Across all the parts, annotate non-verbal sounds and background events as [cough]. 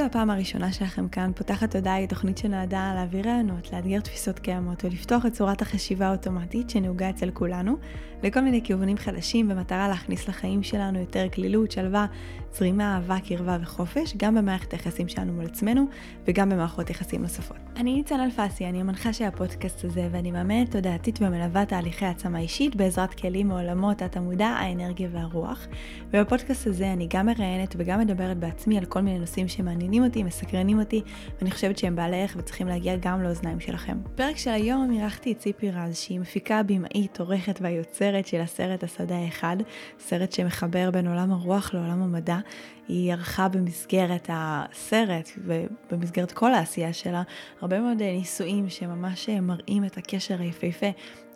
זו הפעם הראשונה שלכם כאן, פותחת תודעה היא תוכנית שנועדה להעביר רעיונות, לאתגר תפיסות קיימות ולפתוח את צורת החשיבה האוטומטית שנהוגה אצל כולנו, לכל מיני כיוונים חדשים במטרה להכניס לחיים שלנו יותר כלילות, שלווה, זרימה, אהבה, קרבה וחופש, גם במערכת היחסים שלנו מול עצמנו וגם במערכות יחסים נוספות. אני ניצן אלפסי, אני המנחה של הפודקאסט הזה ואני מאמנת תודעתית ומלווה תהליכי העצמה אישית בעזרת כלים מעולמות התמודע, האנרגיה והרוח. ובפודקאסט הזה אני גם מראיינת וגם מדברת בעצמי על כל מיני נושאים שמעניינים אותי, מסקרנים אותי, ואני חושבת שהם בעלי ערך וצריכים להגיע גם לאוזניים שלכם. בפרק של היום אירחתי את ציפי רז, שהיא מפיקה, במאית, עורכת והיוצרת של הסרט השדה האחד, סרט שמחבר בין עולם הרוח לעולם המדע. היא ערכה במסגרת הסרט ובמסגרת כל העשייה שלה הרבה מאוד ניסויים שממש מראים את הקשר היפהפה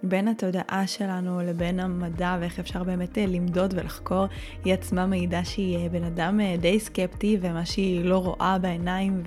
בין התודעה שלנו לבין המדע ואיך אפשר באמת אה, למדוד ולחקור. היא עצמה מעידה שהיא אה, בן אדם אה, די סקפטי ומה שהיא לא רואה בעיניים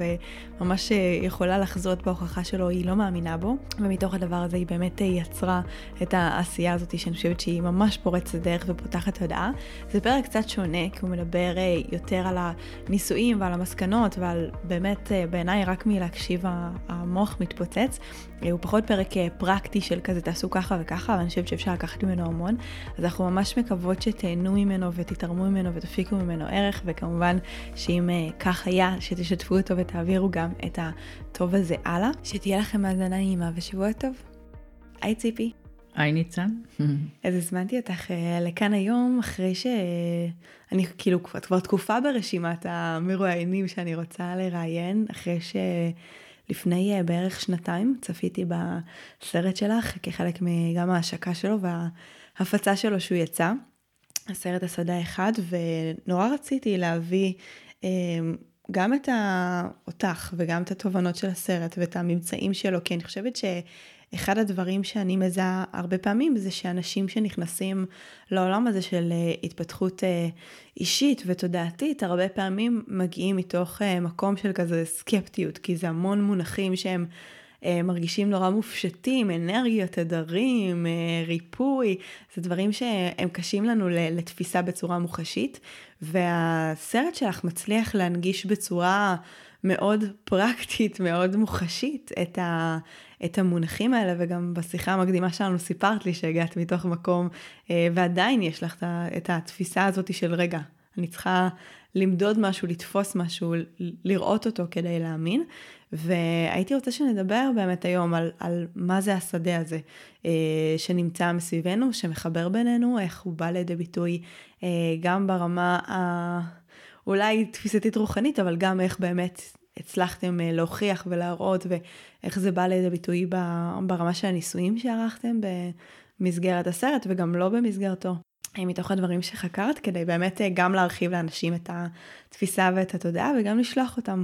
וממש יכולה לחזות בהוכחה שלו, היא לא מאמינה בו. ומתוך הדבר הזה היא באמת יצרה את העשייה הזאת שאני חושבת שהיא ממש פורצת דרך ופותחת תודעה. זה פרק קצת שונה כי הוא מדבר יותר על הניסויים ועל המסקנות ועל באמת בעיניי רק מלהקשיב המוח מתפוצץ. הוא פחות פרק פרקטי של כזה תעשו ככה ככה וככה, ואני חושבת שאפשר לקחת ממנו המון. אז אנחנו ממש מקוות שתהנו ממנו ותתערמו ממנו ותפיקו ממנו ערך, וכמובן שאם uh, כך היה, שתשתפו אותו ותעבירו גם את הטוב הזה הלאה. שתהיה לכם האזנה נעימה ושבוע טוב. היי ציפי. היי ניצן. [laughs] אז הזמנתי אותך לכאן היום אחרי שאני כאילו כבר תקופה ברשימת המרואיינים שאני רוצה לראיין, אחרי ש... לפני uh, בערך שנתיים צפיתי בסרט שלך כחלק גם ההשקה שלו וההפצה שלו שהוא יצא, הסרט השדה אחד, ונורא רציתי להביא um, גם את ה... אותך וגם את התובנות של הסרט ואת הממצאים שלו, כי אני חושבת ש... אחד הדברים שאני מזהה הרבה פעמים זה שאנשים שנכנסים לעולם הזה של אה, התפתחות אה, אישית ותודעתית, הרבה פעמים מגיעים מתוך אה, מקום של כזה סקפטיות, כי זה המון מונחים שהם מרגישים נורא מופשטים, אנרגיות, תדרים, ריפוי, זה דברים שהם קשים לנו לתפיסה בצורה מוחשית, והסרט שלך מצליח להנגיש בצורה מאוד פרקטית, מאוד מוחשית את, ה, את המונחים האלה, וגם בשיחה המקדימה שלנו סיפרת לי שהגעת מתוך מקום, אה, ועדיין יש לך את התפיסה הזאת של רגע, אני צריכה למדוד משהו, לתפוס משהו, לראות אותו כדי להאמין. והייתי רוצה שנדבר באמת היום על, על מה זה השדה הזה אה, שנמצא מסביבנו, שמחבר בינינו, איך הוא בא לידי ביטוי אה, גם ברמה ה... אולי תפיסתית רוחנית, אבל גם איך באמת הצלחתם אה, להוכיח ולהראות, ואיך זה בא לידי ביטוי ברמה של הניסויים שערכתם במסגרת הסרט, וגם לא במסגרתו. אה, מתוך הדברים שחקרת, כדי באמת אה, גם להרחיב לאנשים את התפיסה ואת התודעה, וגם לשלוח אותם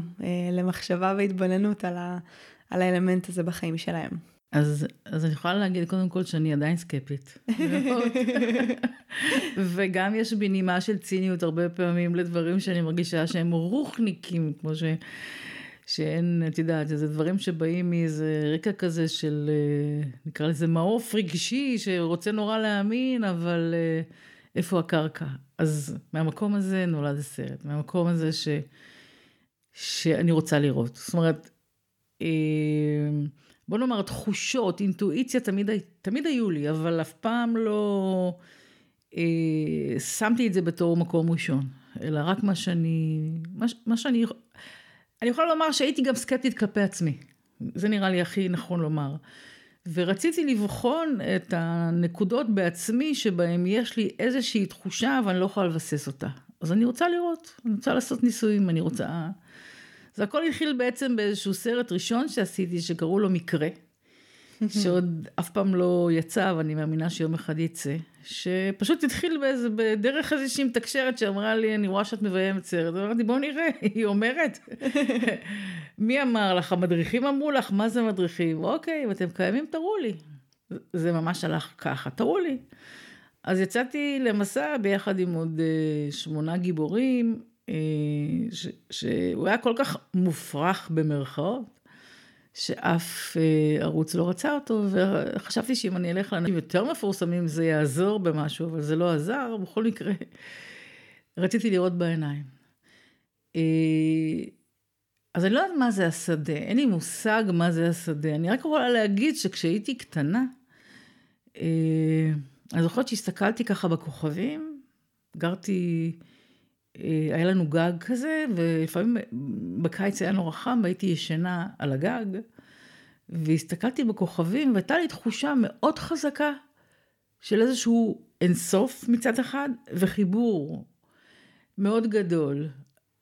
למחשבה והתבוננות על, ה, על האלמנט הזה בחיים שלהם. אז, אז אני יכולה להגיד קודם כל שאני עדיין סקפית. [laughs] וגם יש בי נימה של ציניות הרבה פעמים לדברים שאני מרגישה שהם רוחניקים, כמו ש... שאין, את יודעת, זה דברים שבאים מאיזה רקע כזה של, אה, נקרא לזה מעוף רגשי, שרוצה נורא להאמין, אבל אה, איפה הקרקע? אז מהמקום הזה נולד הסרט, מהמקום הזה ש... שאני רוצה לראות. זאת אומרת, אה, בוא נאמר, תחושות, אינטואיציה תמיד, תמיד היו לי, אבל אף פעם לא אה, שמתי את זה בתור מקום ראשון, אלא רק מה שאני, מה, מה שאני, אני יכולה לומר שהייתי גם סקפטית כלפי עצמי, זה נראה לי הכי נכון לומר. ורציתי לבחון את הנקודות בעצמי שבהם יש לי איזושהי תחושה ואני לא יכולה לבסס אותה. אז אני רוצה לראות, אני רוצה לעשות ניסויים, אני רוצה זה הכל התחיל בעצם באיזשהו סרט ראשון שעשיתי, שקראו לו מקרה, [laughs] שעוד אף פעם לא יצא, ואני מאמינה שיום אחד יצא, שפשוט התחיל באיזה, בדרך איזושהי מתקשרת שאמרה לי, אני רואה שאת מביימת סרט, ואמרתי, בואו נראה, [laughs] היא אומרת. [laughs] מי אמר לך? המדריכים אמרו לך? מה זה מדריכים? אוקיי, אם אתם קיימים, תראו לי. זה ממש הלך ככה, תראו לי. אז יצאתי למסע ביחד עם עוד אה, שמונה גיבורים, ש, שהוא היה כל כך מופרך במרכאות, שאף אה, ערוץ לא רצה אותו, וחשבתי שאם אני אלך לאנשים יותר מפורסמים זה יעזור במשהו, אבל זה לא עזר, בכל מקרה, רציתי לראות בעיניים. אז אני לא יודעת מה זה השדה, אין לי מושג מה זה השדה, אני רק יכולה להגיד שכשהייתי קטנה, אני זוכרת שהסתכלתי ככה בכוכבים, גרתי, אה, היה לנו גג כזה, ולפעמים בקיץ היה נורא חם והייתי ישנה על הגג, והסתכלתי בכוכבים והייתה לי תחושה מאוד חזקה של איזשהו אינסוף מצד אחד, וחיבור מאוד גדול.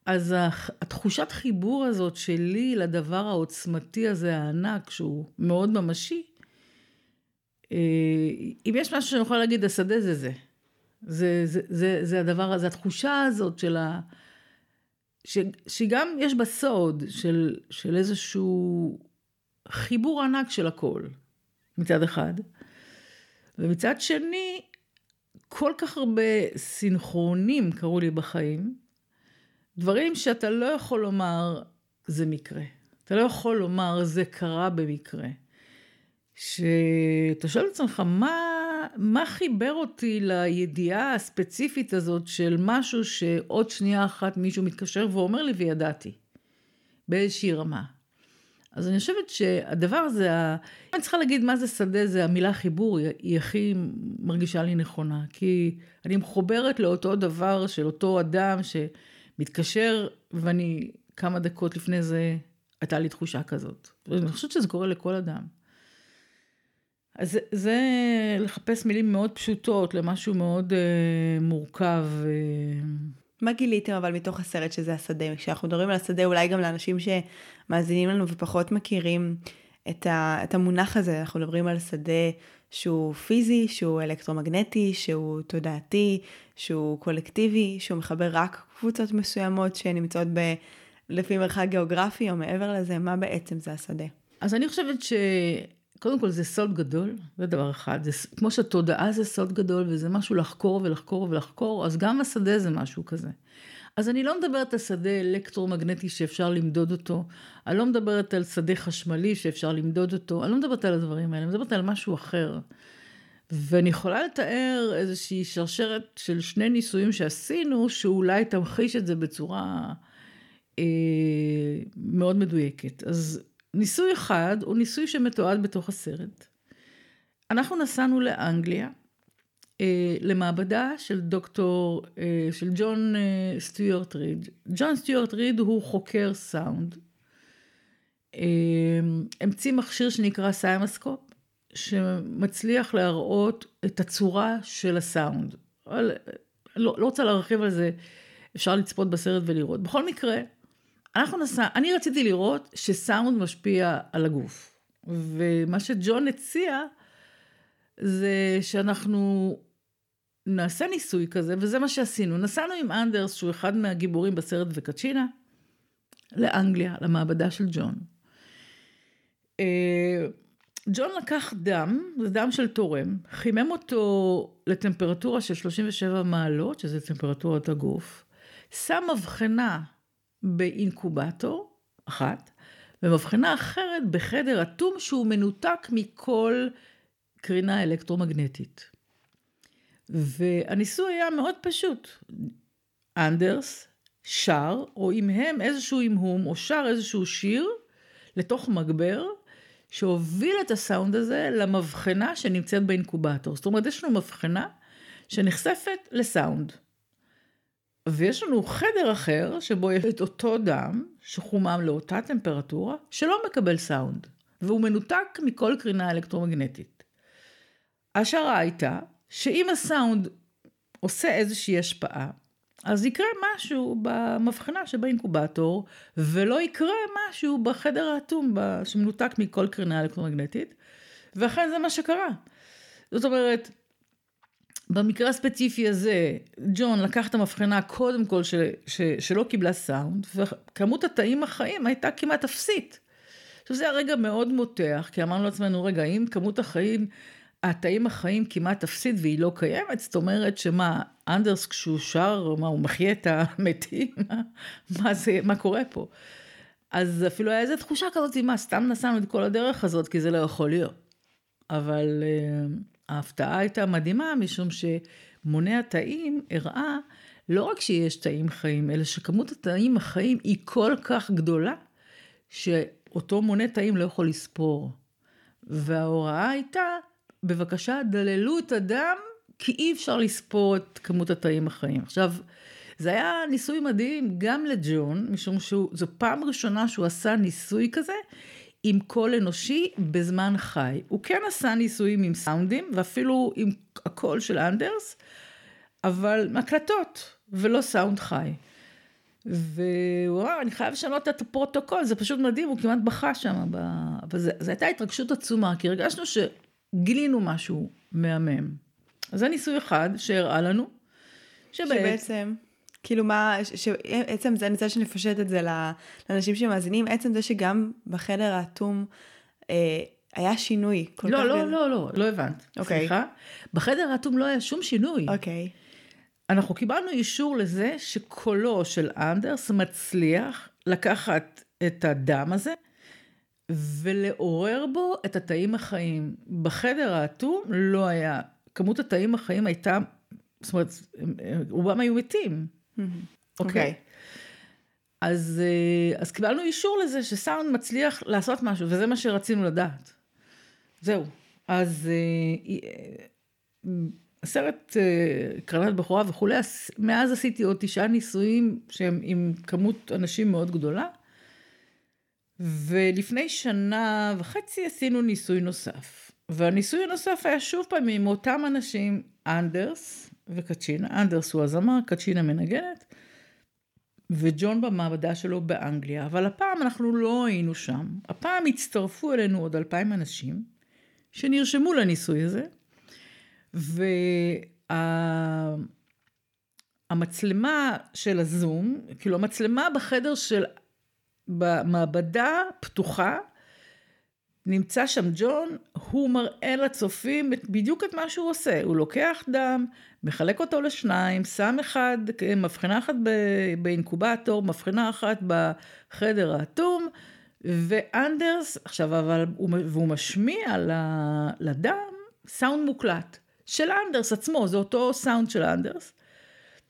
אז התחושת חיבור הזאת שלי לדבר העוצמתי הזה, הענק, שהוא מאוד ממשי, אה, אם יש משהו שאני יכולה להגיד, השדה זה זה. זה, זה, זה, זה הדבר הזה, התחושה הזאת של ה... ש, שגם יש בה סוד של, של איזשהו חיבור ענק של הכל, מצד אחד. ומצד שני, כל כך הרבה סינכרונים קרו לי בחיים, דברים שאתה לא יכול לומר זה מקרה. אתה לא יכול לומר זה קרה במקרה. שאתה שואל את עצמך, מה, מה חיבר אותי לידיעה הספציפית הזאת של משהו שעוד שנייה אחת מישהו מתקשר ואומר לי וידעתי, באיזושהי רמה. אז אני חושבת שהדבר הזה, אם אני צריכה להגיד מה זה שדה, זה המילה חיבור, היא הכי מרגישה לי נכונה. כי אני מחוברת לאותו דבר של אותו אדם שמתקשר, ואני כמה דקות לפני זה, הייתה לי תחושה כזאת. ואני חושבת שזה קורה לכל אדם. אז זה לחפש מילים מאוד פשוטות למשהו מאוד אה, מורכב. אה. מה גיליתם אבל מתוך הסרט שזה השדה? כשאנחנו מדברים על השדה, אולי גם לאנשים שמאזינים לנו ופחות מכירים את, ה, את המונח הזה, אנחנו מדברים על שדה שהוא פיזי, שהוא אלקטרומגנטי, שהוא תודעתי, שהוא קולקטיבי, שהוא מחבר רק קבוצות מסוימות שנמצאות ב, לפי מרחק גיאוגרפי או מעבר לזה, מה בעצם זה השדה? אז אני חושבת ש... קודם כל זה סוד גדול, זה דבר אחד. זה, כמו שתודעה זה סוד גדול וזה משהו לחקור ולחקור ולחקור, אז גם השדה זה משהו כזה. אז אני לא מדברת על שדה אלקטרומגנטי שאפשר למדוד אותו, אני לא מדברת על שדה חשמלי שאפשר למדוד אותו, אני לא מדברת על הדברים האלה, אני מדברת על משהו אחר. ואני יכולה לתאר איזושהי שרשרת של שני ניסויים שעשינו, שאולי תמחיש את זה בצורה אה, מאוד מדויקת. אז ניסוי אחד הוא ניסוי שמתועד בתוך הסרט. אנחנו נסענו לאנגליה, אה, למעבדה של דוקטור, אה, של ג'ון אה, סטיוארט ריד. ג'ון סטיוארט ריד הוא חוקר סאונד. אה, המציא מכשיר שנקרא CymaScope, שמצליח להראות את הצורה של הסאונד. אבל, לא, לא רוצה להרחיב על זה, אפשר לצפות בסרט ולראות. בכל מקרה, אנחנו נסע, אני רציתי לראות שסאונד משפיע על הגוף. ומה שג'ון הציע, זה שאנחנו נעשה ניסוי כזה, וזה מה שעשינו. נסענו עם אנדרס, שהוא אחד מהגיבורים בסרט וקצ'ינה, לאנגליה, למעבדה של ג'ון. אה, ג'ון לקח דם, זה דם של תורם, חימם אותו לטמפרטורה של 37 מעלות, שזה טמפרטורת הגוף, שם מבחנה באינקובטור, אחת, ומבחנה אחרת בחדר אטום שהוא מנותק מכל קרינה אלקטרומגנטית. והניסוי היה מאוד פשוט. אנדרס שר, או הם איזשהו המהום, או שר איזשהו שיר, לתוך מגבר, שהוביל את הסאונד הזה למבחנה שנמצאת באינקובטור. זאת אומרת, יש לנו מבחנה שנחשפת לסאונד. ויש לנו חדר אחר שבו יש את אותו דם שחומם לאותה טמפרטורה שלא מקבל סאונד והוא מנותק מכל קרינה אלקטרומגנטית. השערה הייתה שאם הסאונד עושה איזושהי השפעה אז יקרה משהו במבחנה שבאינקובטור ולא יקרה משהו בחדר האטום שמנותק מכל קרינה אלקטרומגנטית ואכן זה מה שקרה. זאת אומרת במקרה הספציפי הזה, ג'ון לקח את המבחנה קודם כל ש, ש, שלא קיבלה סאונד, וכמות התאים החיים הייתה כמעט אפסית. עכשיו זה הרגע מאוד מותח, כי אמרנו לעצמנו, רגע, אם כמות החיים התאים החיים כמעט אפסית והיא לא קיימת, זאת אומרת שמה, אנדרס כשהוא שר, מה, הוא מחיה את המתים? [laughs] מה זה, מה קורה פה? אז אפילו היה איזו תחושה כזאת, מה, סתם נסענו את כל הדרך הזאת, כי זה לא יכול להיות. אבל uh, ההפתעה הייתה מדהימה, משום שמונה התאים הראה לא רק שיש תאים חיים, אלא שכמות התאים החיים היא כל כך גדולה, שאותו מונה תאים לא יכול לספור. וההוראה הייתה, בבקשה, דללו את הדם, כי אי אפשר לספור את כמות התאים החיים. עכשיו, זה היה ניסוי מדהים גם לג'ון, משום שזו פעם ראשונה שהוא עשה ניסוי כזה עם קול אנושי בזמן חי. הוא כן עשה ניסויים עם סאונדים, ואפילו עם הקול של אנדרס, אבל הקלטות, ולא סאונד חי. ווואו, אני חייב לשנות את הפרוטוקול, זה פשוט מדהים, הוא כמעט בכה שם. ב... אבל זו הייתה התרגשות עצומה, כי הרגשנו שגילינו משהו מהמם. אז זה ניסוי אחד שהראה לנו, שבעצם... שבעצם... כאילו מה, עצם זה, אני רוצה שנפשט את זה לאנשים שמאזינים, עצם זה שגם בחדר האטום אה, היה שינוי כל לא, כך... לא, לא, לא, לא, לא הבנת. אוקיי. סליחה. בחדר האטום לא היה שום שינוי. אוקיי. אנחנו קיבלנו אישור לזה שקולו של אנדרס מצליח לקחת את הדם הזה ולעורר בו את התאים החיים. בחדר האטום לא היה, כמות התאים החיים הייתה, זאת אומרת, רובם היו מתים. אוקיי. אז, אה, אז קיבלנו אישור לזה שסאונד מצליח לעשות משהו, וזה מה שרצינו לדעת. זהו. אז אה, אה, הסרט קרנת בכורה וכולי, מאז עשיתי עוד תשעה ניסויים שהם עם כמות אנשים מאוד גדולה. ולפני שנה וחצי עשינו ניסוי נוסף. והניסוי הנוסף היה שוב פעם עם אותם אנשים, אנדרס, וקצ'ינה, אנדרס הוא הזמר, קצ'ינה מנגנת, וג'ון במעבדה שלו באנגליה, אבל הפעם אנחנו לא היינו שם, הפעם הצטרפו אלינו עוד אלפיים אנשים, שנרשמו לניסוי הזה, והמצלמה וה... של הזום, כאילו המצלמה בחדר של, במעבדה פתוחה, נמצא שם ג'ון, הוא מראה לצופים בדיוק את מה שהוא עושה. הוא לוקח דם, מחלק אותו לשניים, שם אחד, מבחנה אחת באינקובטור, מבחנה אחת בחדר האטום, ואנדרס, עכשיו, אבל, והוא משמיע לדם סאונד מוקלט של אנדרס עצמו, זה אותו סאונד של אנדרס,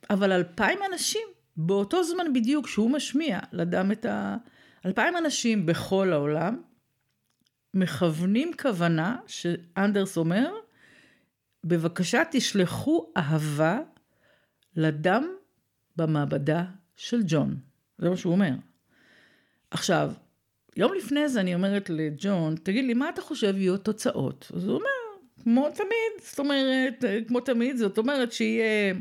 אבל אלפיים אנשים, באותו זמן בדיוק שהוא משמיע לדם את ה... אלפיים אנשים בכל העולם, מכוונים כוונה, שאנדרס אומר, בבקשה תשלחו אהבה לדם במעבדה של ג'ון. זה מה שהוא אומר. עכשיו, יום לפני זה אני אומרת לג'ון, תגיד לי, מה אתה חושב יהיו התוצאות? אז הוא אומר, כמו תמיד, זאת אומרת, כמו תמיד, זאת אומרת שיהיה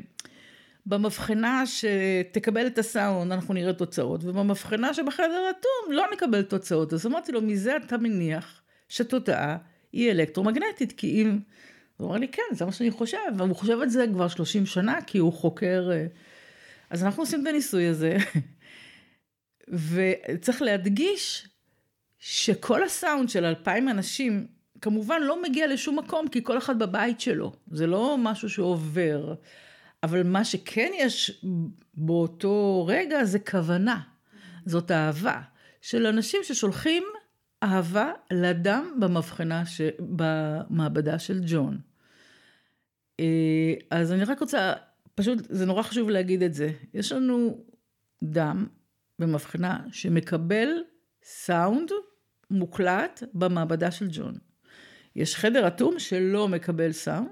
במבחנה שתקבל את הסאונד, אנחנו נראה תוצאות, ובמבחנה שבחדר אטום לא נקבל תוצאות. אז אמרתי לו, מזה אתה מניח שתודעה היא אלקטרומגנטית, כי אם... הוא אמר לי, כן, זה מה שאני חושב, והוא חושב את זה כבר 30 שנה, כי הוא חוקר... אה, אז אנחנו עושים את הניסוי הזה, [laughs] וצריך להדגיש שכל הסאונד של אלפיים אנשים, כמובן לא מגיע לשום מקום, כי כל אחד בבית שלו, זה לא משהו שעובר. אבל מה שכן יש באותו רגע זה כוונה, זאת אהבה של אנשים ששולחים אהבה לדם במבחנה, ש... במעבדה של ג'ון. אה, אז אני רק רוצה, פשוט זה נורא חשוב להגיד את זה. יש לנו דם במבחנה שמקבל סאונד מוקלט במעבדה של ג'ון. יש חדר אטום שלא מקבל סאונד,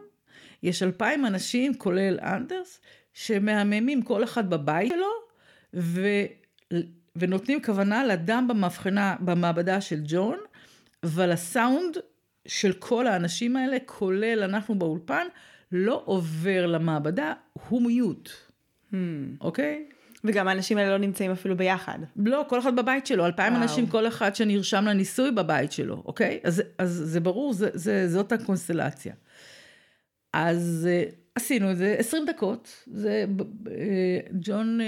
יש אלפיים אנשים, כולל אנדרס, שמהממים כל אחד בבית שלו, ו... ונותנים כוונה לדם במבחנה, במעבדה של ג'ון, אבל הסאונד של כל האנשים האלה, כולל אנחנו באולפן, לא עובר למעבדה, הוא מיוט. Hmm. אוקיי? Hmm. Okay? וגם האנשים האלה לא נמצאים אפילו ביחד. לא, כל אחד בבית שלו, אלפיים אנשים, כל אחד שנרשם לניסוי בבית שלו, אוקיי? אז, אז זה ברור, זה, זה, זאת הקונסטלציה. אז אה, עשינו את זה 20 דקות, זה אה, ג'ון אה,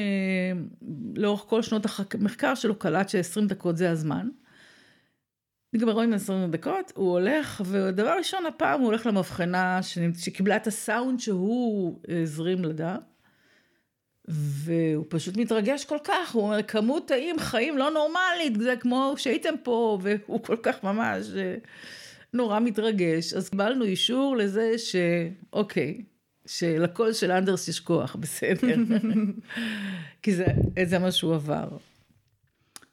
לאורך כל שנות המחקר שלו קלט ש-20 דקות זה הזמן. נגמרו עם 20 דקות, הוא הולך, ודבר ראשון הפעם הוא הולך למבחנה שקיבלה את הסאונד שהוא הזרים לדם. והוא פשוט מתרגש כל כך, הוא אומר, כמות תאים חיים לא נורמלית, זה כמו שהייתם פה, והוא כל כך ממש אה, נורא מתרגש. אז קיבלנו אישור לזה שאוקיי, שלקול של אנדרס יש כוח, בסדר. [laughs] כי זה, זה מה שהוא עבר.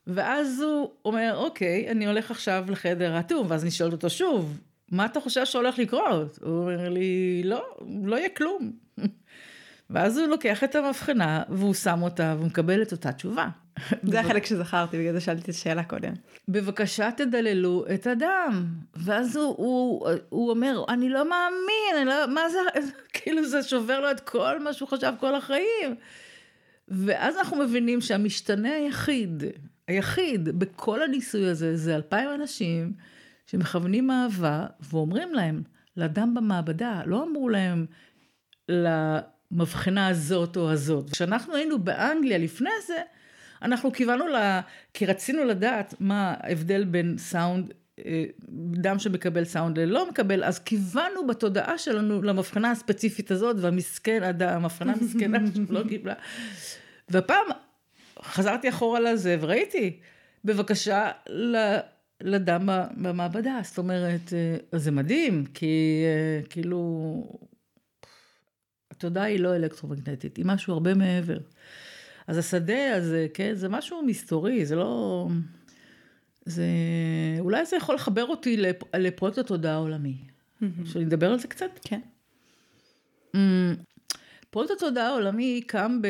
ואז הוא אומר, אוקיי, אני הולך עכשיו לחדר האטום, ואז אני שואלת אותו שוב, מה אתה חושב שהולך לקרות? הוא אומר לי, לא, לא יהיה כלום. [laughs] ואז הוא לוקח את המבחנה, והוא שם אותה, והוא מקבל את אותה תשובה. [laughs] זה החלק שזכרתי, בגלל זה שאלתי את השאלה קודם. בבקשה תדללו את הדם. ואז הוא, הוא, הוא אומר, אני לא מאמין, אני לא, מה זה, [laughs] כאילו זה שובר לו את כל מה שהוא חשב כל החיים. ואז אנחנו מבינים שהמשתנה היחיד, היחיד בכל הניסוי הזה, זה אלפיים אנשים שמכוונים אהבה ואומרים להם, לדם במעבדה, לא אמרו להם, למבחנה הזאת או הזאת. כשאנחנו היינו באנגליה לפני זה, אנחנו כיוונו ל... כי רצינו לדעת מה ההבדל בין סאונד, אה, דם שמקבל סאונד ללא מקבל, אז כיוונו בתודעה שלנו למבחנה הספציפית הזאת, והמסכן, המבחנה המסכנה [laughs] שלא קיבלה. והפעם חזרתי אחורה לזה וראיתי, בבקשה, לדם במעבדה. זאת אומרת, אה, זה מדהים, כי אה, כאילו, התודעה היא לא אלקטרומגנטית, היא משהו הרבה מעבר. אז השדה הזה, כן, זה משהו מסתורי, זה לא... זה... אולי זה יכול לחבר אותי לפ... לפרויקט התודעה העולמי. אפשר לדבר על זה קצת? כן. Mm, פרויקט התודעה העולמי קם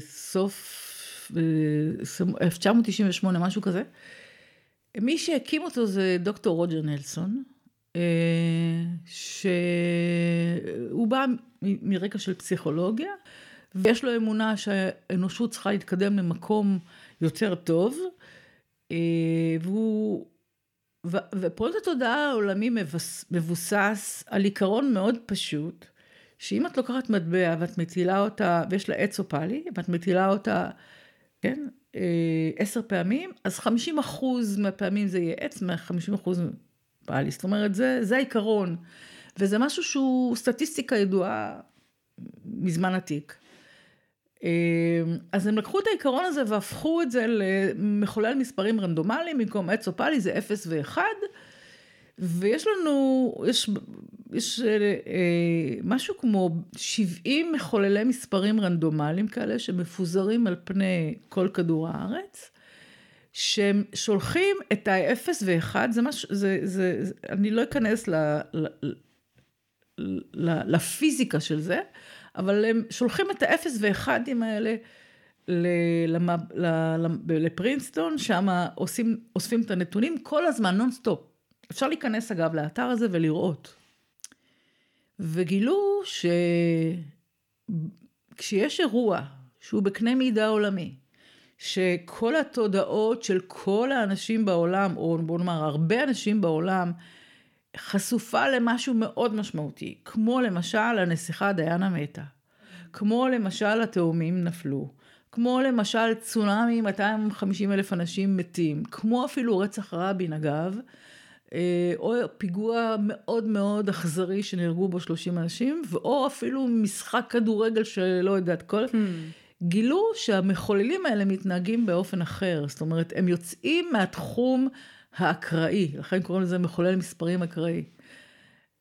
בסוף 1998, משהו כזה. מי שהקים אותו זה דוקטור רוג'ר נלסון, אה, שהוא בא מרקע של פסיכולוגיה, ויש לו אמונה שהאנושות צריכה להתקדם למקום יותר טוב, אה, והוא... ופרויקט התודעה העולמי מבוסס על עיקרון מאוד פשוט, שאם את לוקחת מטבע ואת מטילה אותה, ויש לה עץ אופלי, ואת מטילה אותה, כן, אה, עשר פעמים, אז 50 אחוז מהפעמים זה יהיה עץ, 50 אחוז פעלי. זאת אומרת, זה, זה העיקרון. וזה משהו שהוא סטטיסטיקה ידועה מזמן עתיק. אה, אז הם לקחו את העיקרון הזה והפכו את זה למחולל מספרים רנדומליים, במקום עץ אופלי זה 0 ו-1. ויש לנו, יש, יש אה, אה, משהו כמו 70 מחוללי מספרים רנדומליים כאלה שמפוזרים על פני כל כדור הארץ, שהם שולחים את ה-0 ו-1, זה משהו, זה, זה, זה, אני לא אכנס ל, ל, ל, לפיזיקה של זה, אבל הם שולחים את ה-0 ו-1 האלה לפרינסטון, שם אוספים את הנתונים כל הזמן, נונסטופ. אפשר להיכנס אגב לאתר הזה ולראות. וגילו שכשיש אירוע שהוא בקנה מידה עולמי, שכל התודעות של כל האנשים בעולם, או בוא נאמר הרבה אנשים בעולם, חשופה למשהו מאוד משמעותי, כמו למשל הנסיכה דיאנה מתה, כמו למשל התאומים נפלו, כמו למשל צונאמי 250 אלף אנשים מתים, כמו אפילו רצח רבין אגב, אה, או פיגוע מאוד מאוד אכזרי שנהרגו בו 30 אנשים, או אפילו משחק כדורגל שלא יודעת כל, hmm. גילו שהמחוללים האלה מתנהגים באופן אחר, זאת אומרת, הם יוצאים מהתחום האקראי, לכן קוראים לזה מחולל מספרים אקראי.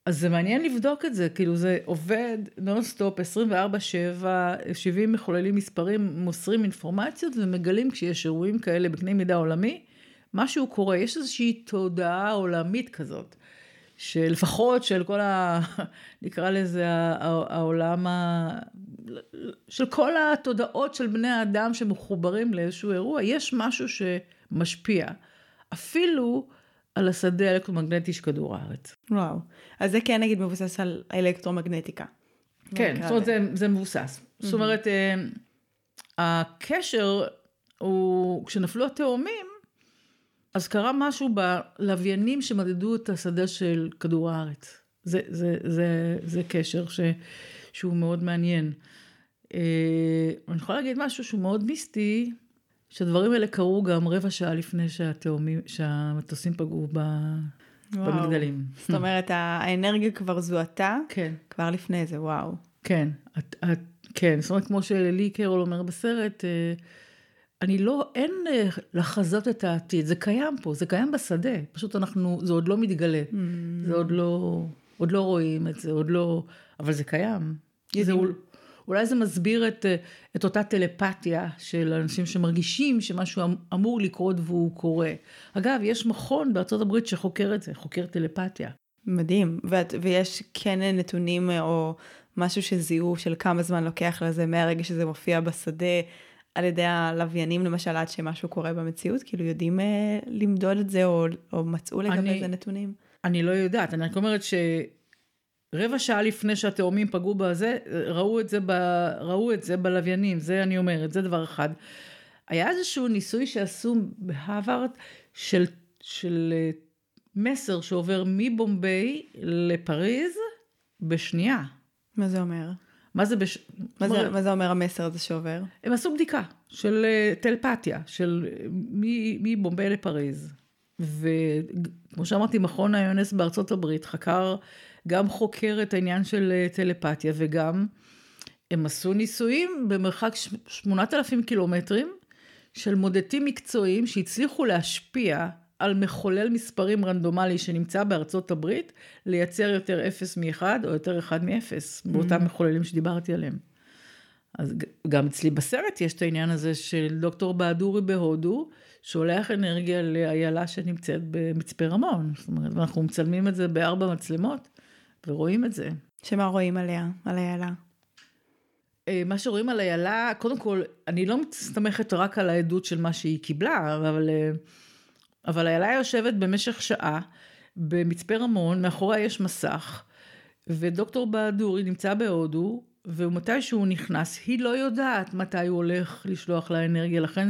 אז זה מעניין לבדוק את זה, כאילו זה עובד נונסטופ 24-7, 70 מחוללים מספרים, מוסרים אינפורמציות ומגלים כשיש אירועים כאלה בקנה מידה עולמי, משהו קורה, יש איזושהי תודעה עולמית כזאת, שלפחות של כל ה... נקרא לזה העולם ה... של כל התודעות של בני האדם שמחוברים לאיזשהו אירוע, יש משהו שמשפיע. אפילו על השדה האלקטרומגנטי של כדור הארץ. וואו. אז זה כן נגיד מבוסס על האלקטרומגנטיקה. כן, זאת אומרת זה, זה מבוסס. Mm-hmm. זאת אומרת, אה, הקשר הוא, כשנפלו התאומים, אז קרה משהו בלוויינים שמדדו את השדה של כדור הארץ. זה, זה, זה, זה קשר ש, שהוא מאוד מעניין. אה, אני יכולה להגיד משהו שהוא מאוד מיסטי, שהדברים האלה קרו גם רבע שעה לפני שהתאומים, שהמטוסים פגעו ב... במגדלים. זאת אומרת, האנרגיה כבר זוהתה, כן. כבר לפני זה, וואו. כן, את, את, כן, זאת אומרת, כמו שלי קרול אומר בסרט, אה, אני לא, אין אה, לחזות את העתיד, זה קיים פה, זה קיים בשדה, פשוט אנחנו, זה עוד לא מתגלה, mm. זה עוד לא, עוד לא רואים את זה, עוד לא, אבל זה קיים. זה, אולי זה מסביר את, אה, את אותה טלפתיה של אנשים שמרגישים שמשהו אמ, אמור לקרות והוא קורה. אגב, יש מכון בארצות הברית שחוקר את זה, חוקר טלפתיה. מדהים, ואת, ויש כן נתונים או משהו שזיהו של כמה זמן לוקח לזה מהרגע שזה מופיע בשדה על ידי הלוויינים למשל עד שמשהו קורה במציאות? כאילו יודעים אה, למדוד את זה או, או מצאו לגבי אני, זה נתונים? אני לא יודעת, אני רק אומרת שרבע שעה לפני שהתאומים פגעו בזה, ראו את זה, ב, ראו את זה בלוויינים, זה אני אומרת, זה דבר אחד. היה איזשהו ניסוי שעשו בהרווארד של, של אה, מסר שעובר מבומביי לפריז בשנייה. מה זה אומר? מה זה, בש... מה, זה, מה זה אומר המסר הזה שעובר? הם עשו בדיקה של אה, טלפתיה, של אה, מבומביי לפריז. וכמו שאמרתי, מכון היונס בארצות הברית חקר, גם חוקר את העניין של אה, טלפתיה וגם הם עשו ניסויים במרחק 8,000 קילומטרים של מודדים מקצועיים שהצליחו להשפיע על מחולל מספרים רנדומלי שנמצא בארצות הברית, לייצר יותר 0 מ-1 או יותר 1 מ-0, mm-hmm. באותם מחוללים שדיברתי עליהם. אז גם אצלי בסרט יש את העניין הזה של דוקטור בהדורי בהודו, שולח אנרגיה לאיילה שנמצאת במצפה רמון. זאת אומרת, ואנחנו מצלמים את זה בארבע מצלמות, ורואים את זה. שמה רואים עליה, על איילה? אה, מה שרואים על איילה, קודם כל, אני לא מסתמכת רק על העדות של מה שהיא קיבלה, אבל... אה, אבל איילה יושבת במשך שעה במצפה רמון, מאחוריה יש מסך, ודוקטור בהדורי נמצא בהודו, ומתי שהוא נכנס, היא לא יודעת מתי הוא הולך לשלוח לה אנרגיה, לכן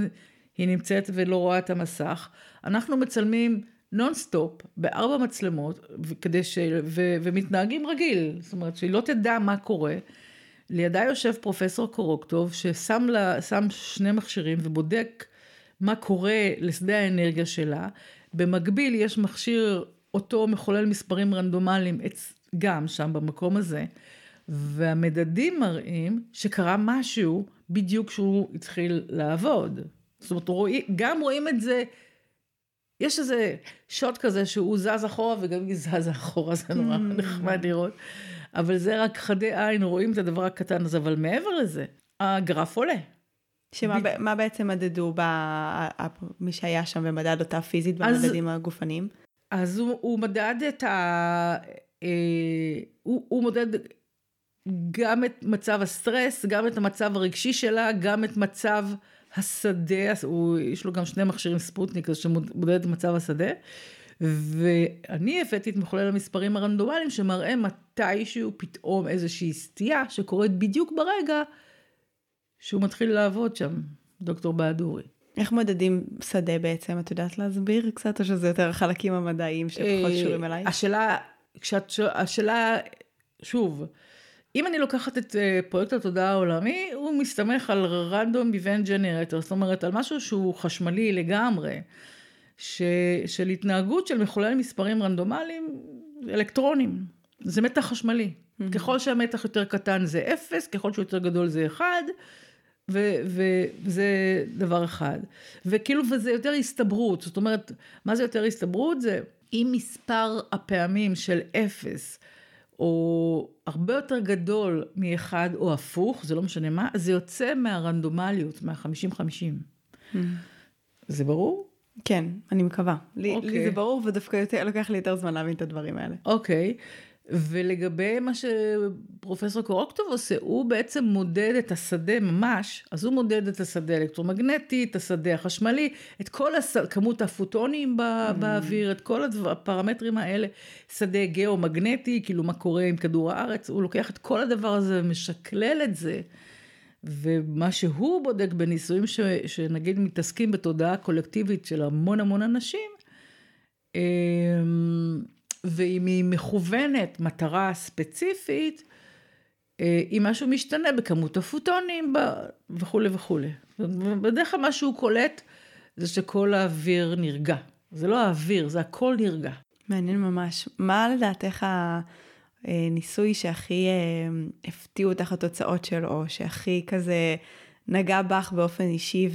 היא נמצאת ולא רואה את המסך. אנחנו מצלמים נונסטופ בארבע מצלמות, כדי ש... ו... ומתנהגים רגיל, זאת אומרת שהיא לא תדע מה קורה. לידה יושב פרופסור קורוטקוב, ששם לה, שני מכשירים ובודק מה קורה לשדה האנרגיה שלה. במקביל יש מכשיר, אותו מחולל מספרים רנדומליים גם שם במקום הזה, והמדדים מראים שקרה משהו בדיוק כשהוא התחיל לעבוד. זאת אומרת, רואים, גם רואים את זה, יש איזה שוט כזה שהוא זז אחורה וגם היא זז אחורה, זה נורא mm. נחמד לראות. אבל זה רק חדי עין, רואים את הדבר הקטן הזה, אבל מעבר לזה, הגרף עולה. שמה ב... מה בעצם מדדו ב... מי שהיה שם ומדד אותה פיזית במדדים אז, הגופניים? אז הוא, הוא מדד את ה... אה, הוא, הוא מודד גם את מצב הסטרס, גם את המצב הרגשי שלה, גם את מצב השדה, הוא, יש לו גם שני מכשירים ספוטניק, אז שמודד את מצב השדה. ואני הבאתי את מחולל המספרים הרנדומליים שמראה מתישהו פתאום איזושהי סטייה שקורית בדיוק ברגע שהוא מתחיל לעבוד שם, דוקטור בהדורי. איך מודדים שדה בעצם? את יודעת להסביר קצת, או שזה יותר החלקים המדעיים שפחות אה, קשורים אליי? השאלה, כשאת, השאלה, שוב, אם אני לוקחת את אה, פרויקט התודעה העולמי, הוא מסתמך על random event generator, זאת אומרת, על משהו שהוא חשמלי לגמרי, ש, של התנהגות של מחולל מספרים רנדומליים אלקטרונים. זה מתח חשמלי. Mm-hmm. ככל שהמתח יותר קטן זה אפס, ככל שהוא יותר גדול זה אחד. וזה דבר אחד. וכאילו, וזה יותר הסתברות, זאת אומרת, מה זה יותר הסתברות? זה אם מספר הפעמים של אפס, או הרבה יותר גדול מאחד או הפוך, זה לא משנה מה, זה יוצא מהרנדומליות, מהחמישים-חמישים. Mm. זה ברור? כן, אני מקווה. לי, okay. לי זה אוקיי. ברור, ודווקא יותר, לוקח לי יותר זמן להבין את הדברים האלה. אוקיי. Okay. ולגבי מה שפרופסור קורוקטוב עושה, הוא בעצם מודד את השדה ממש, אז הוא מודד את השדה האלקטרומגנטי, את השדה החשמלי, את כל הס... כמות הפוטונים בא... mm. באוויר, את כל הדבר, הפרמטרים האלה, שדה גיאו-מגנטי, כאילו מה קורה עם כדור הארץ, הוא לוקח את כל הדבר הזה ומשקלל את זה. ומה שהוא בודק בניסויים ש... שנגיד מתעסקים בתודעה קולקטיבית של המון המון אנשים, אמ, ואם היא מכוונת מטרה ספציפית, אם משהו משתנה בכמות הפוטונים וכולי וכולי. בדרך כלל מה שהוא קולט זה שכל האוויר נרגע. זה לא האוויר, זה הכל נרגע. מעניין ממש. מה לדעתך הניסוי שהכי הפתיעו אותך התוצאות שלו, או שהכי כזה נגע בך באופן אישי.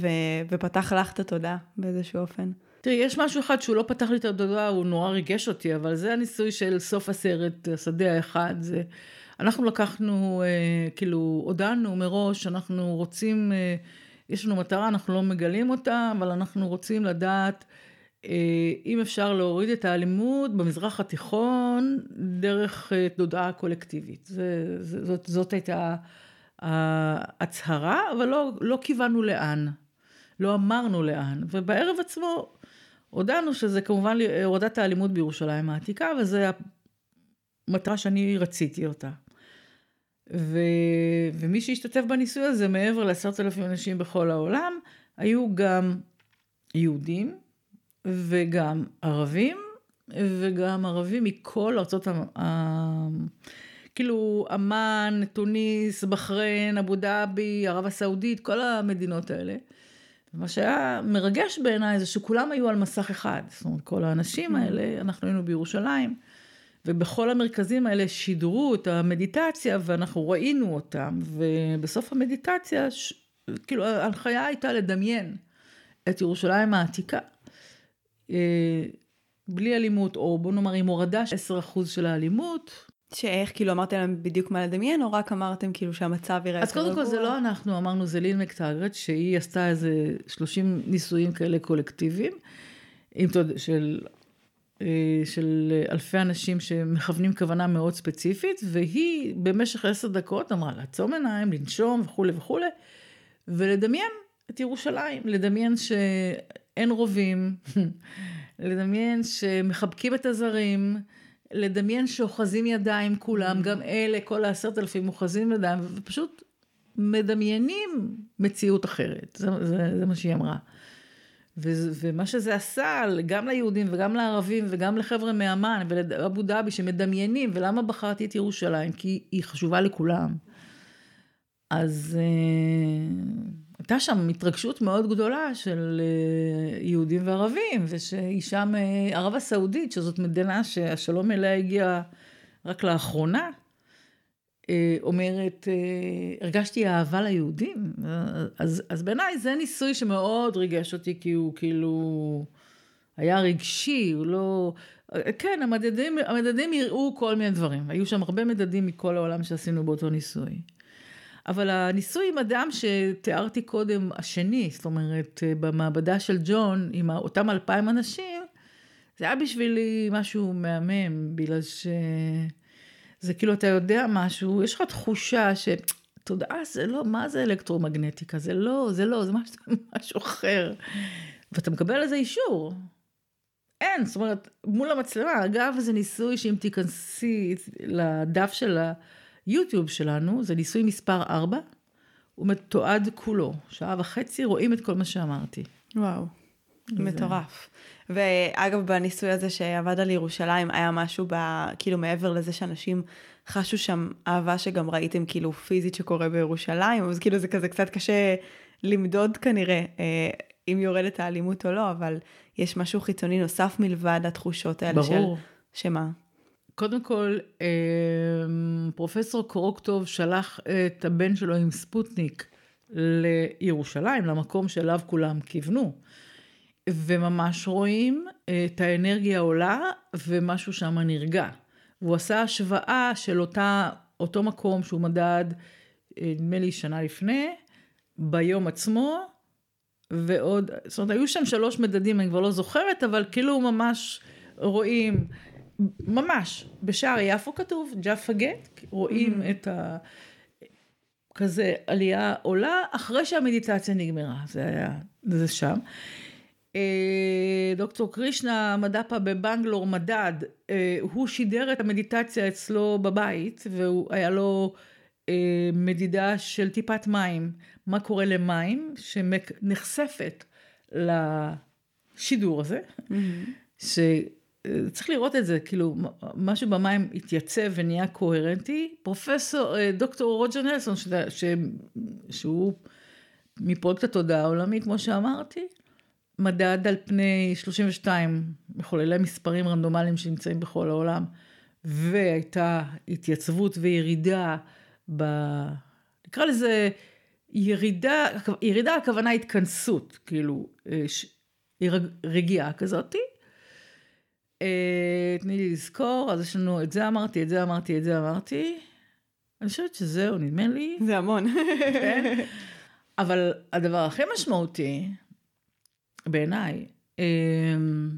ופתח לך את התודעה באיזשהו אופן? תראי, יש משהו אחד שהוא לא פתח לי את התודעה, הוא נורא ריגש אותי, אבל זה הניסוי של סוף הסרט, השדה האחד. זה... אנחנו לקחנו, אה, כאילו, הודענו מראש, אנחנו רוצים, אה, יש לנו מטרה, אנחנו לא מגלים אותה, אבל אנחנו רוצים לדעת אה, אם אפשר להוריד את האלימות במזרח התיכון דרך אה, תודעה קולקטיבית. זה, זאת, זאת הייתה ההצהרה, אבל לא, לא כיוונו לאן. לא אמרנו לאן. ובערב עצמו הודענו שזה כמובן הורדת האלימות בירושלים העתיקה, וזו המטרה שאני רציתי אותה. ו... ומי שהשתתף בניסוי הזה, מעבר לעשרת אלפים אנשים בכל העולם, היו גם יהודים וגם ערבים, וגם ערבים מכל ארצות ה... כאילו אמן, טוניס, בחריין, אבו דאבי, ערב הסעודית, כל המדינות האלה. מה שהיה מרגש בעיניי זה שכולם היו על מסך אחד. זאת אומרת, כל האנשים mm. האלה, אנחנו היינו בירושלים, ובכל המרכזים האלה שידרו את המדיטציה, ואנחנו ראינו אותם, ובסוף המדיטציה, ש... כאילו ההנחיה הייתה לדמיין את ירושלים העתיקה. אה, בלי אלימות, או בוא נאמר עם הורדה של 10% של האלימות, שאיך, כאילו אמרתם להם בדיוק מה לדמיין, או רק אמרתם כאילו שהמצב יראה יותר רגוע? אז קודם כל זה לא אנחנו, אמרנו זה ליל מקטגרט, שהיא עשתה איזה 30 ניסויים כאלה קולקטיביים, של, אה, של אלפי אנשים שמכוונים כוונה מאוד ספציפית, והיא במשך עשר דקות אמרה לעצום עיניים, לנשום וכולי וכולי, ולדמיין את ירושלים, לדמיין שאין רובים, [laughs] לדמיין שמחבקים את הזרים, לדמיין שאוחזים ידיים כולם, mm. גם אלה, כל העשרת אלפים אוחזים ידיים, ופשוט מדמיינים מציאות אחרת, זה, זה, זה מה שהיא אמרה. ו, ומה שזה עשה גם ליהודים וגם לערבים וגם לחבר'ה מאמן ולאבו דאבי שמדמיינים, ולמה בחרתי את ירושלים? כי היא חשובה לכולם. אז אה, הייתה שם התרגשות מאוד גדולה של אה, יהודים וערבים, ושהיא שם אה, ערב הסעודית, שזאת מדינה שהשלום אליה הגיע רק לאחרונה, אה, אומרת, הרגשתי אהבה ליהודים. אז, אז בעיניי זה ניסוי שמאוד ריגש אותי, כי הוא כאילו היה רגשי, הוא לא... כן, המדדים, המדדים יראו כל מיני דברים. היו שם הרבה מדדים מכל העולם שעשינו באותו ניסוי. אבל הניסוי עם אדם שתיארתי קודם, השני, זאת אומרת, במעבדה של ג'ון, עם אותם אלפיים אנשים, זה היה בשבילי משהו מהמם, בגלל שזה כאילו, אתה יודע משהו, יש לך תחושה ש... תודעה זה לא, מה זה אלקטרומגנטיקה? זה לא, זה לא, זה משהו, [laughs] משהו אחר. ואתה מקבל לזה אישור. אין, זאת אומרת, מול המצלמה, אגב, זה ניסוי שאם תיכנסי לדף של ה... יוטיוב שלנו, זה ניסוי מספר 4, הוא מתועד כולו, שעה וחצי, רואים את כל מה שאמרתי. וואו, זה... מטורף. ואגב, בניסוי הזה שעבד על ירושלים, היה משהו ב... כאילו מעבר לזה שאנשים חשו שם אהבה שגם ראיתם כאילו פיזית שקורה בירושלים, אז כאילו זה כזה קצת קשה למדוד כנראה אה, אם יורדת האלימות או לא, אבל יש משהו חיצוני נוסף מלבד התחושות האלה ברור. של... שמה? קודם כל, אמ, פרופסור קרוקטוב שלח את הבן שלו עם ספוטניק לירושלים, למקום שאליו כולם כיוונו. וממש רואים את האנרגיה עולה ומשהו שם נרגע. והוא עשה השוואה של אותה, אותו מקום שהוא מדד, נדמה לי שנה לפני, ביום עצמו, ועוד, זאת אומרת, היו שם שלוש מדדים, אני כבר לא זוכרת, אבל כאילו ממש רואים ממש, בשער יפו כתוב, ג'אפה גט, רואים mm-hmm. את ה... כזה עלייה עולה אחרי שהמדיטציה נגמרה, זה היה, זה שם. אה, דוקטור קרישנה מדפה בבנגלור מדד, אה, הוא שידר את המדיטציה אצלו בבית, והוא היה לו אה, מדידה של טיפת מים, מה קורה למים שנחשפת לשידור הזה, mm-hmm. צריך לראות את זה, כאילו, משהו במים התייצב ונהיה קוהרנטי. פרופסור, אה, דוקטור רוג'ר נלסון, ש... ש... שהוא מפרויקט התודעה העולמית, כמו שאמרתי, מדד על פני 32 מחוללי מספרים רנדומליים שנמצאים בכל העולם, והייתה התייצבות וירידה ב... נקרא לזה ירידה, ירידה הכוונה התכנסות, כאילו, אה, רגיעה כזאתי. אה, תני לי לזכור, אז יש לנו את זה אמרתי, את זה אמרתי, את זה אמרתי. אני חושבת שזהו, נדמה לי. זה המון. כן? אבל הדבר הכי משמעותי, בעיניי, אמ,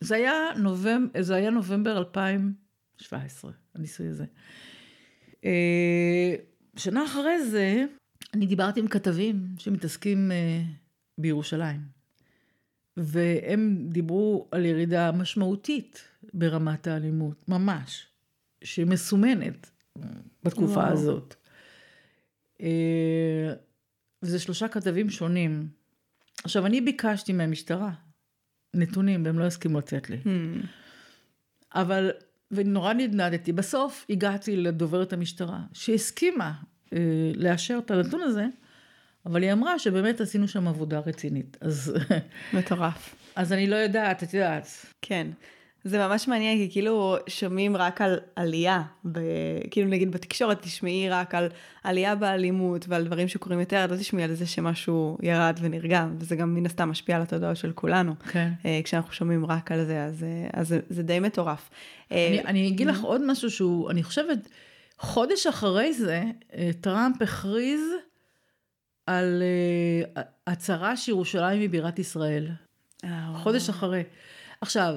זה היה, נובמבר, זה היה נובמבר 2017, הניסוי הזה. אה, שנה אחרי זה, אני דיברתי עם כתבים שמתעסקים אה, בירושלים. והם דיברו על ירידה משמעותית ברמת האלימות, ממש, שמסומנת בתקופה וואו. הזאת. אה, וזה שלושה כתבים שונים. עכשיו, אני ביקשתי מהמשטרה נתונים, והם לא הסכימו לתת לי. Hmm. אבל, ונורא נדנדתי. בסוף הגעתי לדוברת המשטרה, שהסכימה אה, לאשר את הנתון הזה, אבל היא אמרה שבאמת עשינו שם עבודה רצינית. אז... מטורף. אז אני לא יודעת, את יודעת. כן. זה ממש מעניין, כי כאילו שומעים רק על עלייה, ב... כאילו נגיד בתקשורת תשמעי רק על עלייה באלימות ועל דברים שקורים יותר, את לא תשמעי על זה שמשהו ירד ונרגם, וזה גם מן הסתם משפיע על התודעה של כולנו. כן. אה, כשאנחנו שומעים רק על זה, אז, אה, אז זה, זה די מטורף. אני, אני אגיד לך עוד משהו שהוא, אני חושבת, חודש אחרי זה, טראמפ הכריז על uh, הצהרה שירושלים היא בירת ישראל. Oh. חודש אחרי. עכשיו,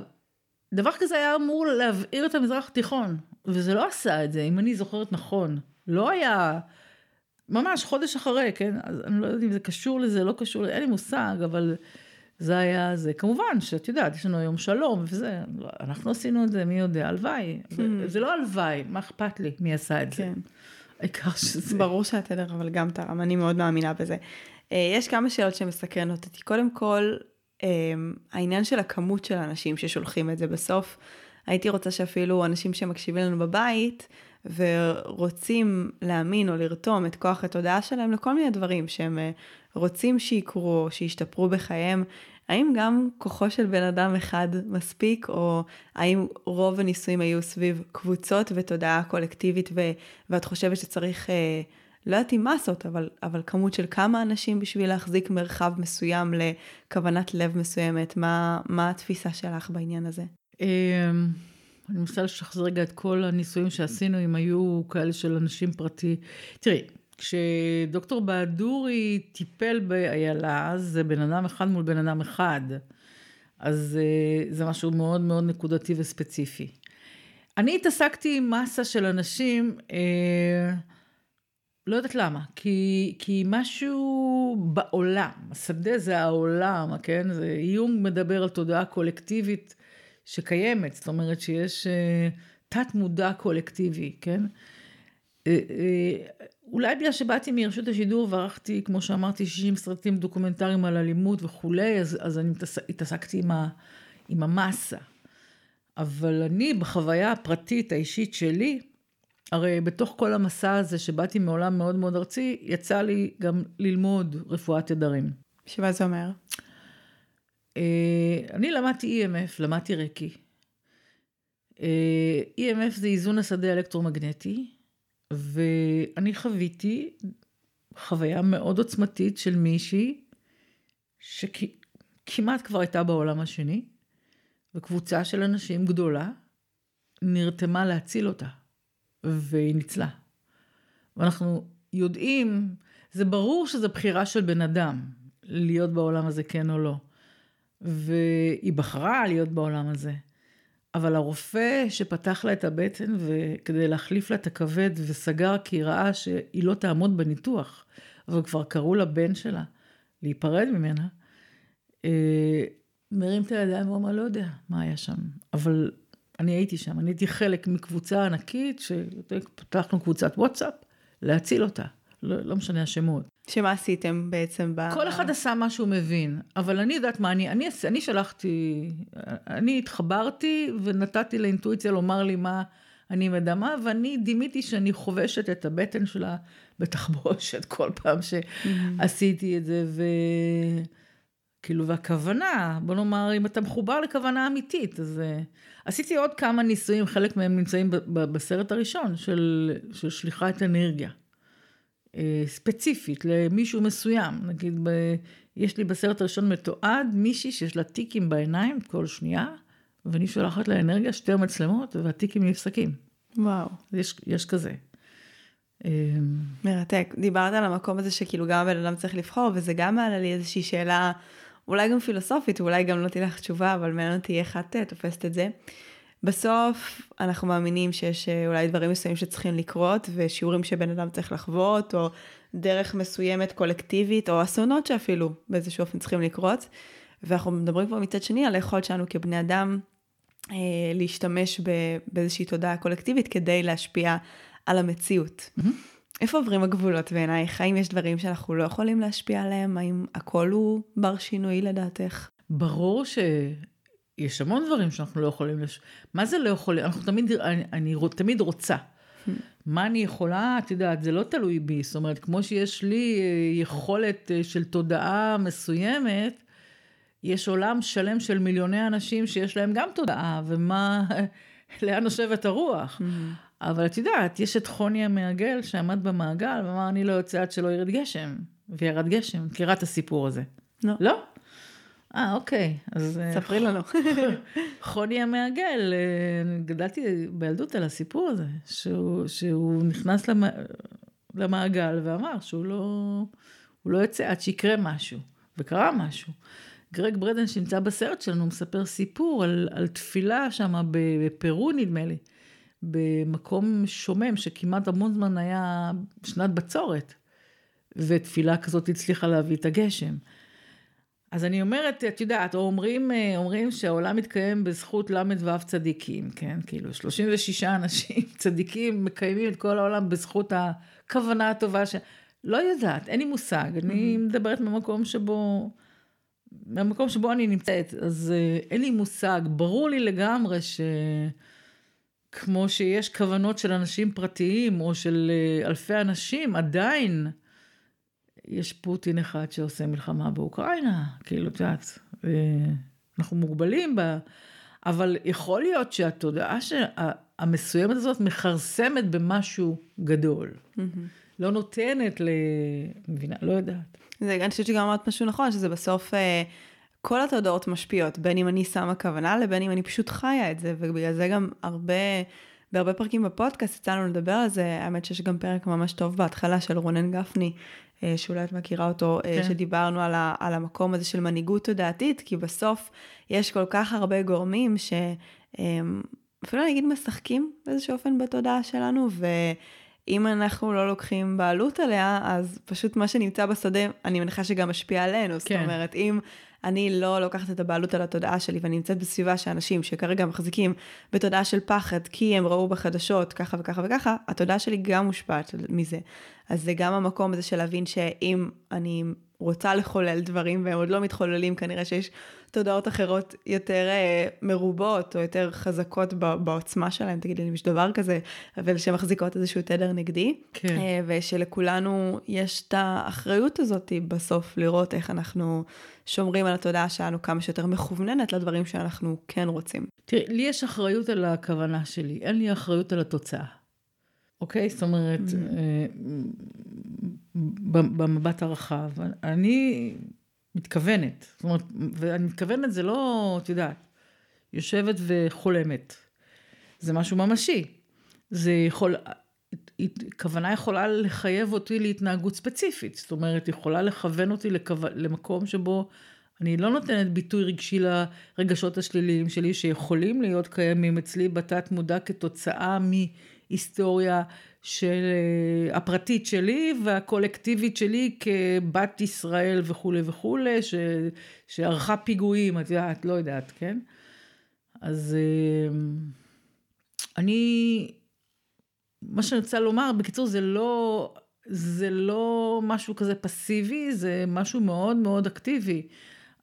דבר כזה היה אמור להבעיר את המזרח התיכון, וזה לא עשה את זה, אם אני זוכרת נכון. לא היה, ממש חודש אחרי, כן? אז אני לא יודעת אם זה קשור לזה, לא קשור אין לי מושג, אבל זה היה זה. כמובן שאת יודעת, יש לנו היום שלום וזה, אנחנו עשינו את זה, מי יודע, הלוואי. Hmm. זה לא הלוואי, מה אכפת לי מי עשה את זה. העיקר שזה... ברור שהתדר, אבל גם תרם, אני מאוד מאמינה בזה. אה, יש כמה שאלות שמסקרנות אותי. קודם כל, אה, העניין של הכמות של האנשים ששולחים את זה בסוף. הייתי רוצה שאפילו אנשים שמקשיבים לנו בבית ורוצים להאמין או לרתום את כוח התודעה שלהם לכל מיני דברים שהם אה, רוצים שיקרו, שישתפרו בחייהם, האם גם כוחו של בן אדם אחד מספיק, או האם רוב הניסויים היו סביב קבוצות ותודעה קולקטיבית, ו- ואת חושבת שצריך, אה, לא יודעת אם מסות, אבל, אבל כמות של כמה אנשים בשביל להחזיק מרחב מסוים לכוונת לב מסוימת? מה, מה התפיסה שלך בעניין הזה? אמ, אני מנסה לשחזר רגע את כל הניסויים שעשינו, אם היו כאלה של אנשים פרטי. תראי, כשדוקטור בהדורי טיפל באיילה, זה בן אדם אחד מול בן אדם אחד. אז אה, זה משהו מאוד מאוד נקודתי וספציפי. אני התעסקתי עם מסה של אנשים, אה, לא יודעת למה, כי, כי משהו בעולם, השדה זה העולם, כן? זה, יונג מדבר על תודעה קולקטיבית שקיימת, זאת אומרת שיש אה, תת מודע קולקטיבי, כן? אה, אה, אולי בגלל שבאתי מרשות השידור וערכתי, כמו שאמרתי, 60 סרטים דוקומנטריים על אלימות וכולי, אז, אז אני התעסקתי עם, ה, עם המסה. אבל אני, בחוויה הפרטית, האישית שלי, הרי בתוך כל המסע הזה שבאתי מעולם מאוד מאוד ארצי, יצא לי גם ללמוד רפואת תדרים. שמה זה אומר? אה, אני למדתי EMF, למדתי רקי. EMF זה איזון השדה האלקטרומגנטי. ואני חוויתי חוויה מאוד עוצמתית של מישהי שכמעט כבר הייתה בעולם השני, וקבוצה של אנשים גדולה נרתמה להציל אותה, והיא ניצלה. ואנחנו יודעים, זה ברור שזו בחירה של בן אדם, להיות בעולם הזה כן או לא. והיא בחרה להיות בעולם הזה. אבל הרופא שפתח לה את הבטן וכדי להחליף לה את הכבד וסגר כי ראה שהיא לא תעמוד בניתוח, אבל כבר קראו לבן שלה להיפרד ממנה, אה, מרים את הידיים ואומר, לא יודע מה היה שם, אבל אני הייתי שם, אני הייתי חלק מקבוצה ענקית, שפתחנו קבוצת וואטסאפ, להציל אותה. לא, לא משנה השמות. שמה עשיתם בעצם ב... כל אחד עשה מה שהוא מבין, אבל אני יודעת מה, אני, אני, אני שלחתי, אני התחברתי ונתתי לאינטואיציה לומר לי מה אני מדמה, ואני דימיתי שאני חובשת את הבטן שלה בתחבושת [laughs] כל פעם שעשיתי את זה, ו... כאילו, והכוונה, בוא נאמר, אם אתה מחובר לכוונה אמיתית, אז uh, עשיתי עוד כמה ניסויים, חלק מהם נמצאים בסרט הראשון, של, של שליחת אנרגיה. Uh, ספציפית למישהו מסוים, נגיד, ב, יש לי בסרט הראשון מתועד מישהי שיש לה טיקים בעיניים כל שנייה, ואני שולחת לה אנרגיה, שתי מצלמות, והטיקים נפסקים. וואו. יש, יש כזה. אמ, מרתק. דיברת על המקום הזה שכאילו גם הבן אדם צריך לבחור, וזה גם מעלה לי איזושהי שאלה, אולי גם פילוסופית, ואולי גם לא תהיה לך תשובה, אבל מעניין אותי איך את אה, תופסת את זה. בסוף אנחנו מאמינים שיש אה, אולי דברים מסוימים שצריכים לקרות, ושיעורים שבן אדם צריך לחוות, או דרך מסוימת קולקטיבית, או אסונות שאפילו באיזשהו אופן צריכים לקרות. ואנחנו מדברים כבר מצד שני על היכולת שלנו כבני אדם אה, להשתמש באיזושהי תודעה קולקטיבית כדי להשפיע על המציאות. Mm-hmm. איפה עוברים הגבולות בעינייך? האם יש דברים שאנחנו לא יכולים להשפיע עליהם? האם הכל הוא בר שינוי לדעתך? ברור שיש המון דברים שאנחנו לא יכולים לש... מה זה לא יכולים? אנחנו תמיד, אני, אני תמיד רוצה. מה אני יכולה, את יודעת, זה לא תלוי בי. זאת אומרת, כמו שיש לי אה, יכולת אה, של תודעה מסוימת, יש עולם שלם של מיליוני אנשים שיש להם גם תודעה, ומה, [laughs] לאן נושבת הרוח. אבל את יודעת, יש את חוני המעגל שעמד במעגל ואמר, אני לא יוצא עד שלא ירד גשם. וירד גשם. מכירה את הסיפור הזה? לא. לא? אה, אוקיי. אז... אה, ספרי לנו. [laughs] חוני המעגל, אה, גדלתי בילדות על הסיפור הזה, שהוא, שהוא נכנס למ... למעגל ואמר שהוא לא, לא יוצא עד שיקרה משהו, וקרה משהו. גרג ברדן שנמצא בסרט שלנו מספר סיפור על, על תפילה שם בפרו נדמה לי. במקום שומם שכמעט המון זמן היה שנת בצורת, ותפילה כזאת הצליחה להביא את הגשם. אז אני אומרת, את יודעת, אומרים, אומרים שהעולם מתקיים בזכות ל"ו צדיקים, כן? כאילו, 36 אנשים [laughs] צדיקים מקיימים את כל העולם בזכות הכוונה הטובה ש... לא יודעת, אין לי מושג, אני מדברת ממקום שבו, מהמקום שבו אני נמצאת, אז אה, אין לי מושג, ברור לי לגמרי ש... כמו שיש כוונות של אנשים פרטיים או של אה, אלפי אנשים, עדיין יש פוטין אחד שעושה מלחמה באוקראינה, כאילו, את יודעת, אה, אנחנו מוגבלים בה, אבל יכול להיות שהתודעה המסוימת הזאת מכרסמת במשהו גדול. Mm-hmm. לא נותנת ל... מבינה, לא יודעת. זה, אני חושבת שגם אמרת משהו נכון, שזה בסוף... אה... כל התודעות משפיעות, בין אם אני שמה כוונה לבין אם אני פשוט חיה את זה, ובגלל זה גם הרבה, בהרבה פרקים בפודקאסט יצא לנו לדבר על זה, האמת שיש גם פרק ממש טוב בהתחלה של רונן גפני, שאולי את מכירה אותו, אה, כן. שדיברנו על, ה, על המקום הזה של מנהיגות תודעתית, כי בסוף יש כל כך הרבה גורמים ש... אה, אפילו אני אגיד משחקים באיזשהו אופן בתודעה שלנו, ואם אנחנו לא לוקחים בעלות עליה, אז פשוט מה שנמצא בשדה, אני מניחה שגם משפיע עלינו. כן. זאת אומרת, אם אני לא לוקחת את הבעלות על התודעה שלי ואני נמצאת בסביבה של אנשים שכרגע מחזיקים בתודעה של פחד כי הם ראו בחדשות ככה וככה וככה, התודעה שלי גם מושפעת מזה. אז זה גם המקום הזה של להבין שאם אני רוצה לחולל דברים והם עוד לא מתחוללים, כנראה שיש תודעות אחרות יותר uh, מרובות או יותר חזקות בעוצמה שלהם, תגידי לי אם יש דבר כזה, אבל שמחזיקות איזשהו תדר נגדי. כן. Uh, ושלכולנו יש את האחריות הזאת בסוף לראות איך אנחנו שומרים על התודעה שלנו כמה שיותר מכווננת לדברים שאנחנו כן רוצים. תראי, לי יש אחריות על הכוונה שלי, אין לי אחריות על התוצאה. אוקיי? זאת אומרת, mm-hmm. אה, במבט הרחב, אני מתכוונת. זאת אומרת, ואני מתכוונת זה לא, את יודעת, יושבת וחולמת. זה משהו ממשי. זה יכול, כוונה יכולה לחייב אותי להתנהגות ספציפית. זאת אומרת, יכולה לכוון אותי לכו... למקום שבו אני לא נותנת ביטוי רגשי לרגשות השליליים שלי, שיכולים להיות קיימים אצלי בתת מודע כתוצאה מהיסטוריה של אה, הפרטית שלי והקולקטיבית שלי כבת ישראל וכולי וכולי, ש, שערכה פיגועים, את יודעת, לא יודעת, כן? אז אה, אני, מה שאני רוצה לומר, בקיצור, זה לא, זה לא משהו כזה פסיבי, זה משהו מאוד מאוד אקטיבי.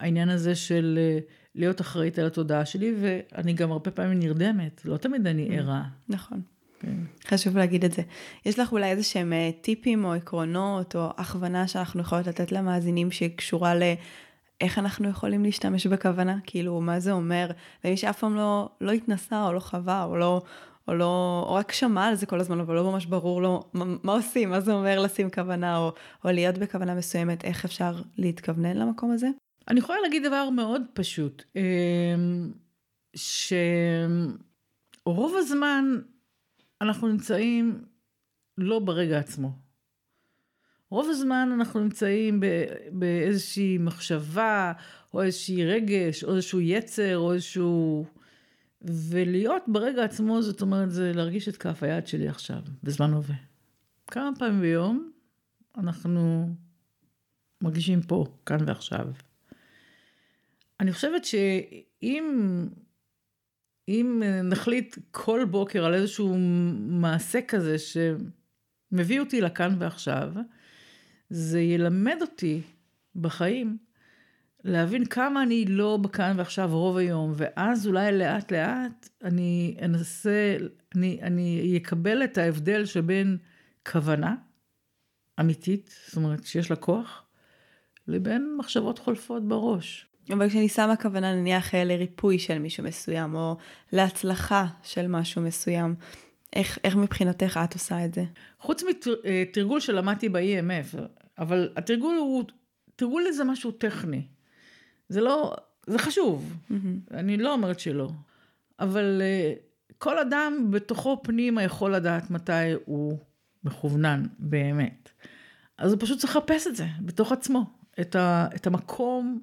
העניין הזה של אה, להיות אחראית על התודעה שלי, ואני גם הרבה פעמים נרדמת, לא תמיד אני Mm. ערה. נכון. כן. חשוב להגיד את זה. יש לך אולי איזה שהם אה, טיפים או עקרונות או הכוונה שאנחנו יכולות לתת למאזינים שקשורה לאיך אנחנו יכולים להשתמש בכוונה? כאילו, מה זה אומר? למי שאף פעם לא, לא התנסה או לא חווה או לא... או לא, או רק שמע על זה כל הזמן, אבל לא ממש ברור לו מה, מה עושים, מה זה אומר לשים כוונה, או, או להיות בכוונה מסוימת, איך אפשר להתכוונן למקום הזה? אני יכולה להגיד דבר מאוד פשוט, אמ, שרוב הזמן אנחנו נמצאים לא ברגע עצמו. רוב הזמן אנחנו נמצאים באיזושהי מחשבה, או איזושהי רגש, או איזשהו יצר, או איזשהו... ולהיות ברגע עצמו, זאת אומרת, זה להרגיש את כף היד שלי עכשיו, בזמן הווה. כמה פעמים ביום אנחנו מרגישים פה, כאן ועכשיו. אני חושבת שאם אם נחליט כל בוקר על איזשהו מעשה כזה שמביא אותי לכאן ועכשיו, זה ילמד אותי בחיים להבין כמה אני לא בכאן ועכשיו רוב היום, ואז אולי לאט לאט אני אנסה, אני, אני אקבל את ההבדל שבין כוונה אמיתית, זאת אומרת שיש לה כוח, לבין מחשבות חולפות בראש. אבל כשאני שמה כוונה נניח אה, לריפוי של מישהו מסוים, או להצלחה של משהו מסוים, איך, איך מבחינתך את עושה את זה? חוץ מתרגול שלמדתי ב-EMF, אבל התרגול הוא, תרגול לזה משהו טכני. זה לא, זה חשוב, Mm-hmm. אני לא אומרת שלא, אבל uh, כל אדם בתוכו פנימה יכול לדעת מתי הוא מכוונן באמת. אז הוא פשוט צריך לחפש את זה בתוך עצמו, את, ה, את המקום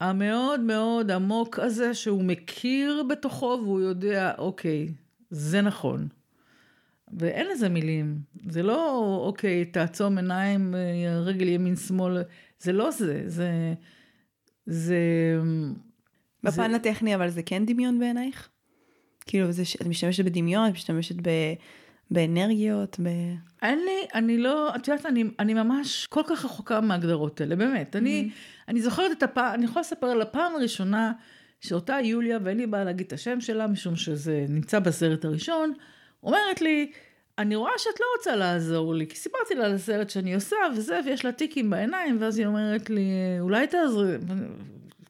המאוד מאוד עמוק הזה שהוא מכיר בתוכו והוא יודע, אוקיי, זה נכון. ואין לזה מילים, זה לא, אוקיי, תעצום עיניים, רגל ימין שמאל, זה לא זה, זה, זה, בפן הטכני, אבל זה כן דמיון בעינייך? כאילו, זה, את משתמשת בדמיון, את משתמשת ב, באנרגיות, ב... אין לי, אני לא, את יודעת, אני, אני ממש כל כך רחוקה מההגדרות האלה, באמת. אני, אני זוכרת את הפעם, אני יכולה לספר על הפעם הראשונה שאותה יוליה, ואין לי בעיה להגיד את השם שלה, משום שזה נמצא בסרט הראשון, אומרת לי, אני רואה שאת לא רוצה לעזור לי, כי סיפרתי לה על הסרט שאני עושה וזה, ויש לה טיקים בעיניים, ואז היא אומרת לי, אולי תעזרי.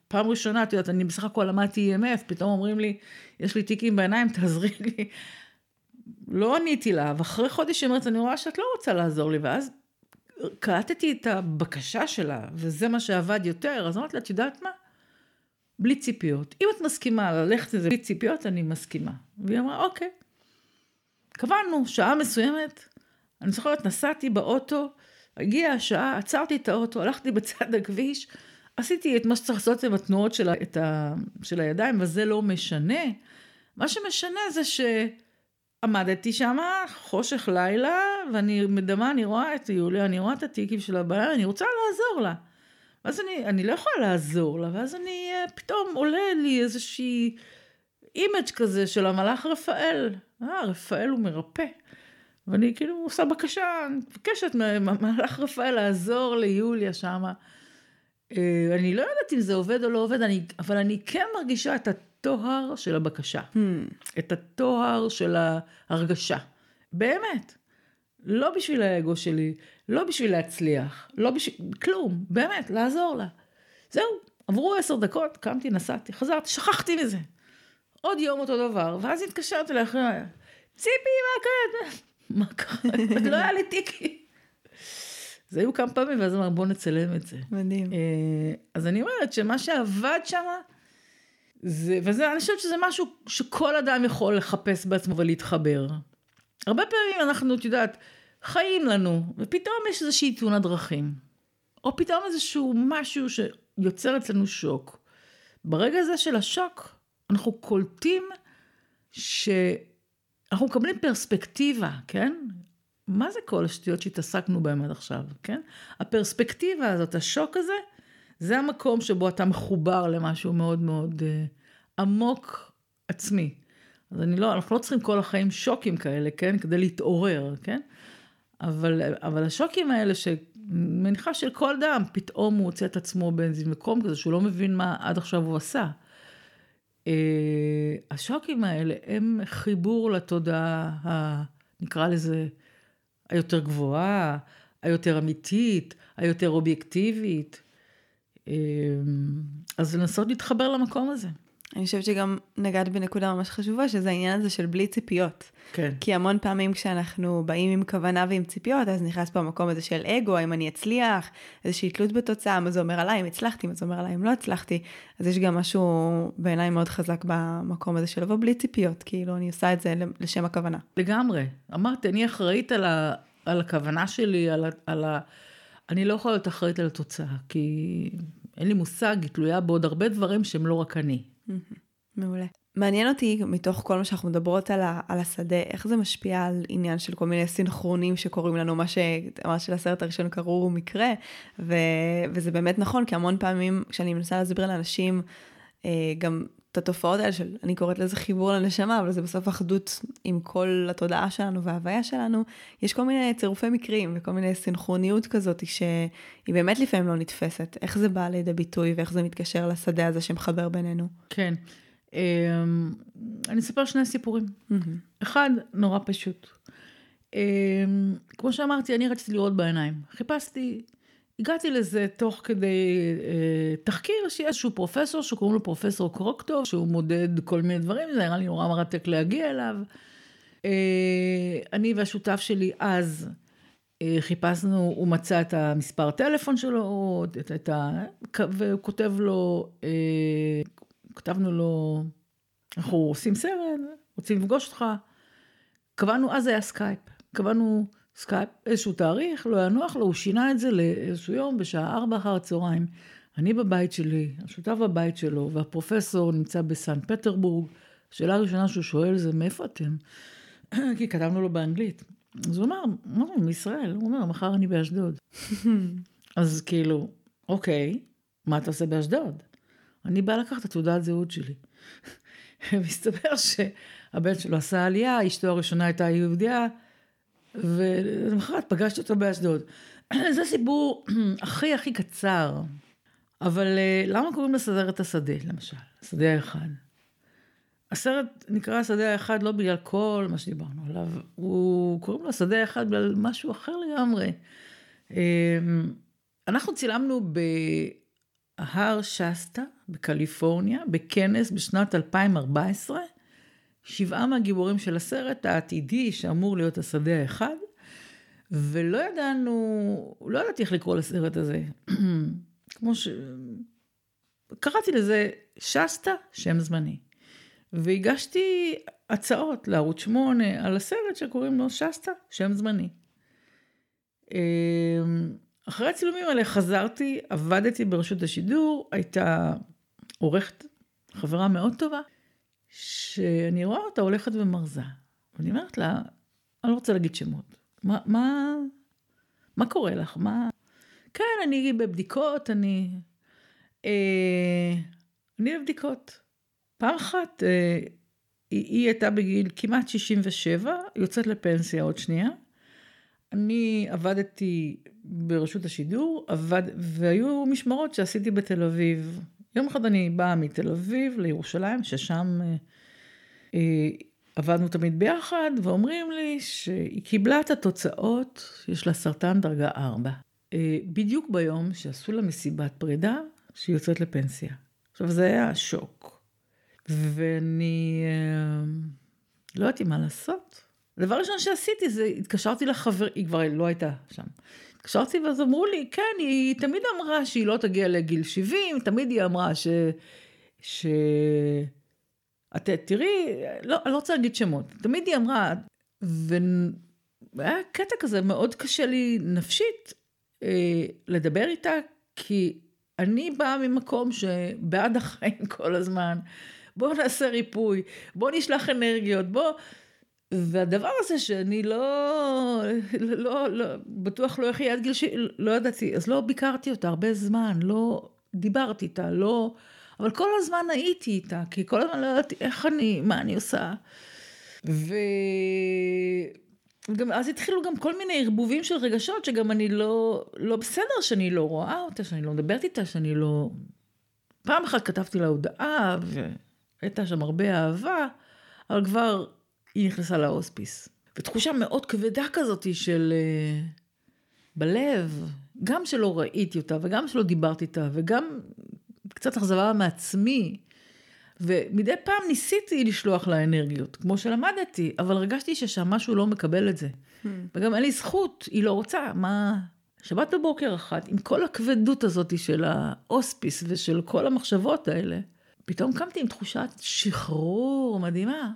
פעם ראשונה, את יודעת, אני בסך הכל למדתי EMF, פתאום אומרים לי, יש לי טיקים בעיניים, תעזרי לי. לא עניתי לה, ואחרי חודש היא אומרת, אני רואה שאת לא רוצה לעזור לי, ואז קלטתי את הבקשה שלה, וזה מה שעבד יותר, אז אמרתי לה, את יודעת מה? בלי ציפיות. אם את מסכימה ללכת לזה בלי ציפיות, אני מסכימה. והיא אמרה, אוקיי. קבענו שעה מסוימת, אני זוכרת, נסעתי באוטו, הגיעה השעה, עצרתי את האוטו, הלכתי בצד הכביש, עשיתי את מה שצריך לעשות עם התנועות של, ה, של הידיים, וזה לא משנה. מה שמשנה זה שעמדתי שם, חושך לילה, ואני מדמה, אני רואה את יוליה, אני רואה את הטיקים שלה בעיה, אני רוצה לעזור לה. ואז אני, אני לא יכולה לעזור לה, ואז אני, אה, פתאום עולה לי איזושהי image כזה של המלאך רפאל. אה, רפאל הוא מרפא. ואני כאילו עושה בקשה, אני מבקשת מהמלאך רפאל לעזור ליוליה שמה. אה, אני לא יודעת אם זה עובד או לא עובד, אני, אבל אני כן מרגישה את הטוהר של הבקשה. Hmm. את הטוהר של ההרגשה. באמת. לא בשביל האגו שלי, לא בשביל להצליח, לא בשביל... כלום, באמת, לעזור לה. זהו, עברו עשר דקות, קמתי, נסעתי, חזרתי, שכחתי מזה. עוד יום אותו דבר, ואז התקשרתי לאחרי, ציפי, מה קרה? [laughs] מה קרה? [laughs] לא היה לי טיקי. זה היו כמה פעמים, ואז אמר, בוא נצלם את זה. מדהים. אה, אז אני אומרת שמה שעבד שם, זה, וזה, אני חושבת שזה משהו שכל אדם יכול לחפש בעצמו ולהתחבר. הרבה פעמים אנחנו, את יודעת, חיים לנו, ופתאום יש איזושהי תאונת דרכים. או פתאום איזשהו משהו שיוצר אצלנו שוק. ברגע הזה של השוק, אנחנו קולטים שאנחנו מקבלים פרספקטיבה, כן? מה זה כל השטויות שהתעסקנו בהן עד עכשיו, כן? הפרספקטיבה הזאת, השוק הזה, זה המקום שבו אתה מחובר למשהו מאוד מאוד uh, עמוק עצמי. אז אני לא, אנחנו לא צריכים כל החיים שוקים כאלה, כן? כדי להתעורר, כן? אבל, אבל השוקים האלה, שמניחה שכל דם, פתאום הוא מוצא את עצמו באיזה מקום כזה שהוא לא מבין מה עד עכשיו הוא עשה. אה, השוקים האלה הם חיבור לתודעה, ה, נקרא לזה, היותר גבוהה, היותר אמיתית, היותר אובייקטיבית. אה, אז לנסות להתחבר למקום הזה. אני חושבת שגם נגעת בנקודה ממש חשובה, שזה העניין הזה של בלי ציפיות. כן. כי המון פעמים כשאנחנו באים עם כוונה ועם ציפיות, אז נכנס פה המקום הזה של אגו, האם אני אצליח, איזושהי תלות בתוצאה, מה זה אומר עליי, אם הצלחתי, מה זה אומר עליי, אם לא הצלחתי. אז יש גם משהו בעיניי מאוד חזק במקום הזה של לבוא בלי ציפיות, כאילו אני עושה את זה לשם הכוונה. לגמרי. אמרתי, אני אחראית על, ה, על הכוונה שלי, על ה, על ה... אני לא יכולה להיות אחראית על התוצאה, כי אין לי מושג, היא תלויה בעוד הרבה דברים שהם לא רק אני. מעולה. מעניין אותי, מתוך כל מה שאנחנו מדברות על, ה, על השדה, איך זה משפיע על עניין של כל מיני סינכרונים שקורים לנו, מה שאמרת שלסרט הראשון קראו מקרה, ו, וזה באמת נכון, כי המון פעמים כשאני מנסה להסביר לאנשים, אה, גם את התופעות האלה של, אני קוראת לזה חיבור לנשמה, אבל זה בסוף אחדות עם כל התודעה שלנו וההוויה שלנו, יש כל מיני צירופי מקרים וכל מיני סינכרוניות כזאת שהיא באמת לפעמים לא נתפסת. איך זה בא לידי ביטוי ואיך זה מתקשר לשדה הזה שמחבר בינינו? כן. אמ, אני אספר שני סיפורים. אחד, נורא פשוט. אמ, כמו שאמרתי, אני רציתי לראות בעיניים. חיפשתי הגעתי לזה תוך כדי אה, תחקיר שיש איזשהו פרופסור שקוראים לו פרופסור קרוקטו, שהוא מודד כל מיני דברים, זה נראה לי נורא מרתק להגיע אליו. אה, אני והשותף שלי אז אה, חיפשנו, הוא מצא את המספר טלפון שלו, את, את ה... והוא כותב לו, אה, כתבנו לו, אנחנו עושים סרט, רוצים לפגוש אותך. קבענו, אז היה סקייפ, קבענו סקייפ, איזשהו תאריך, לא היה נוח לו, הוא שינה את זה לאיזשהו יום בשעה ארבע אחר הצהריים. אני בבית שלי, השותף בבית שלו, והפרופסור נמצא בסן פטרבורג. השאלה הראשונה שהוא שואל זה, מאיפה אתם? [clears throat] כי כתבנו לו באנגלית. אז הוא אמר, מה, מישראל. הוא אומר, מחר אני באשדוד. [laughs] אז כאילו, אוקיי, מה אתה עושה באשדוד? אני באה לקחת את תעודת זהות שלי. [laughs] מסתבר שהבן שלו עשה עלייה, אשתו הראשונה הייתה יהודיה, ולמחרת פגשתי אותו באשדוד. [clears throat] זה סיפור [clears throat] הכי הכי קצר, אבל אה, למה קוראים לסרט השדה, למשל? השדה האחד. הסרט נקרא השדה האחד לא בגלל כל מה שדיברנו עליו, הוא קוראים לו השדה האחד בגלל משהו אחר לגמרי. אמ, אנחנו צילמנו בהר שסטה בקליפורניה, בכנס בשנת 2014, שבעה מהגיבורים של הסרט העתידי שאמור להיות השדה האחד, ולא ידענו, לא ידעתי איך לקרוא לסרט הזה. [clears throat] כמו ש... קראתי לזה שסטה, שם זמני. והגשתי הצעות לערוץ 8 על הסרט שקוראים לו שסטה, שם זמני. אמ, אחרי הצילומים האלה חזרתי, עבדתי ברשות השידור, הייתה עורכת, חברה מאוד טובה, שאני רואה אותה הולכת ומרזה. ואני אומרת לה, אני לא רוצה להגיד שמות. מה, מה, מה קורה לך? מה... כן, אני בבדיקות, אני... אה, אני בבדיקות. פעם אחת, אה, היא, היא הייתה בגיל כמעט 67, יוצאת לפנסיה עוד שנייה. אני עבדתי ברשות השידור, עבד, והיו משמרות שעשיתי בתל אביב. יום אחד אני באה מתל אביב לירושלים, ששם אה, אה, עבדנו תמיד ביחד, ואומרים לי שהיא קיבלה את התוצאות, יש לה סרטן דרגה 4. אה, בדיוק ביום שעשו לה מסיבת פרידה, שהיא יוצאת לפנסיה. עכשיו, זה היה שוק. ואני אה, לא ידעתי מה לעשות. הדבר הראשון שעשיתי זה, התקשרתי לחבר, היא כבר לא הייתה שם. התקשרתי ואז אמרו לי, כן, היא תמיד אמרה שהיא לא תגיע לגיל 70, תמיד היא אמרה ש... ש... את תראי, לא, אני לא רוצה להגיד שמות, תמיד היא אמרה, והיה קטע כזה מאוד קשה לי נפשית אה, לדבר איתה, כי אני באה ממקום שבעד החיים כל הזמן, בואו נעשה ריפוי, בואו נשלח אנרגיות, בואו... והדבר הזה שאני לא, לא, לא, בטוח לא אחיה עד גיל ש... לא ידעתי, אז לא ביקרתי אותה הרבה זמן, לא דיברתי איתה, לא... אבל כל הזמן הייתי איתה, כי כל הזמן לא ידעתי איך אני, מה אני עושה. ו... וגם אז התחילו גם כל מיני ערבובים של רגשות שגם אני לא, לא בסדר שאני לא רואה אותה, שאני לא מדברת איתה, שאני לא... פעם אחת כתבתי לה הודעה והייתה שם הרבה אהבה, אבל כבר היא נכנסה להוספיס. ותחושה מאוד כבדה כזאת של... אה, בלב, גם שלא ראיתי אותה וגם שלא דיברתי איתה וגם קצת אכזבה מעצמי. ומדי פעם ניסיתי לשלוח לה אנרגיות, כמו שלמדתי, אבל הרגשתי ששם משהו לא מקבל את זה. Hmm. וגם אין לי זכות, היא לא רוצה, מה... שבת בבוקר אחת, עם כל הכבדות הזאת של ההוספיס ושל כל המחשבות האלה, פתאום קמתי עם תחושת שחרור מדהימה.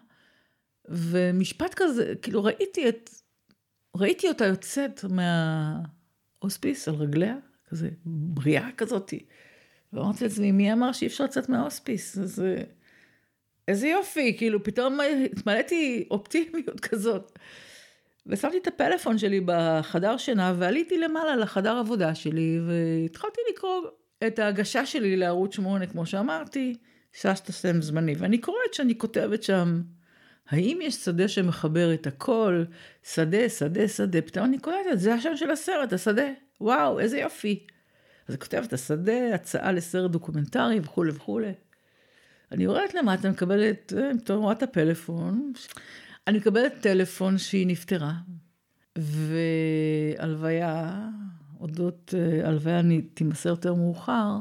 ומשפט כזה, כאילו ראיתי את, ראיתי אותה יוצאת מההוספיס על רגליה, כזה בריאה כזאתי. ואמרתי לעצמי, מי אמר שאי אפשר לצאת מההוספיס? אז איזה יופי, כאילו פתאום התמלאתי אופטימיות [laughs] כזאת. ושמתי את הפלאפון שלי בחדר שינה ועליתי למעלה לחדר עבודה שלי והתחלתי לקרוא את ההגשה שלי לערוץ 8 כמו שאמרתי, שסטה זמני ואני קוראת שאני כותבת שם האם יש שדה שמחבר את הכל, שדה, שדה, שדה, פתאום אני קולטת, זה השם של הסרט, השדה, וואו, איזה יופי. אז אני כותבת, השדה, הצעה לסרט דוקומנטרי וכולי וכולי. אני יורדת למטה, מקבלת, פתאום רואה את הפלאפון, אני מקבלת טלפון שהיא נפטרה, והלוויה, אודות אה, הלוויה תימסר יותר מאוחר,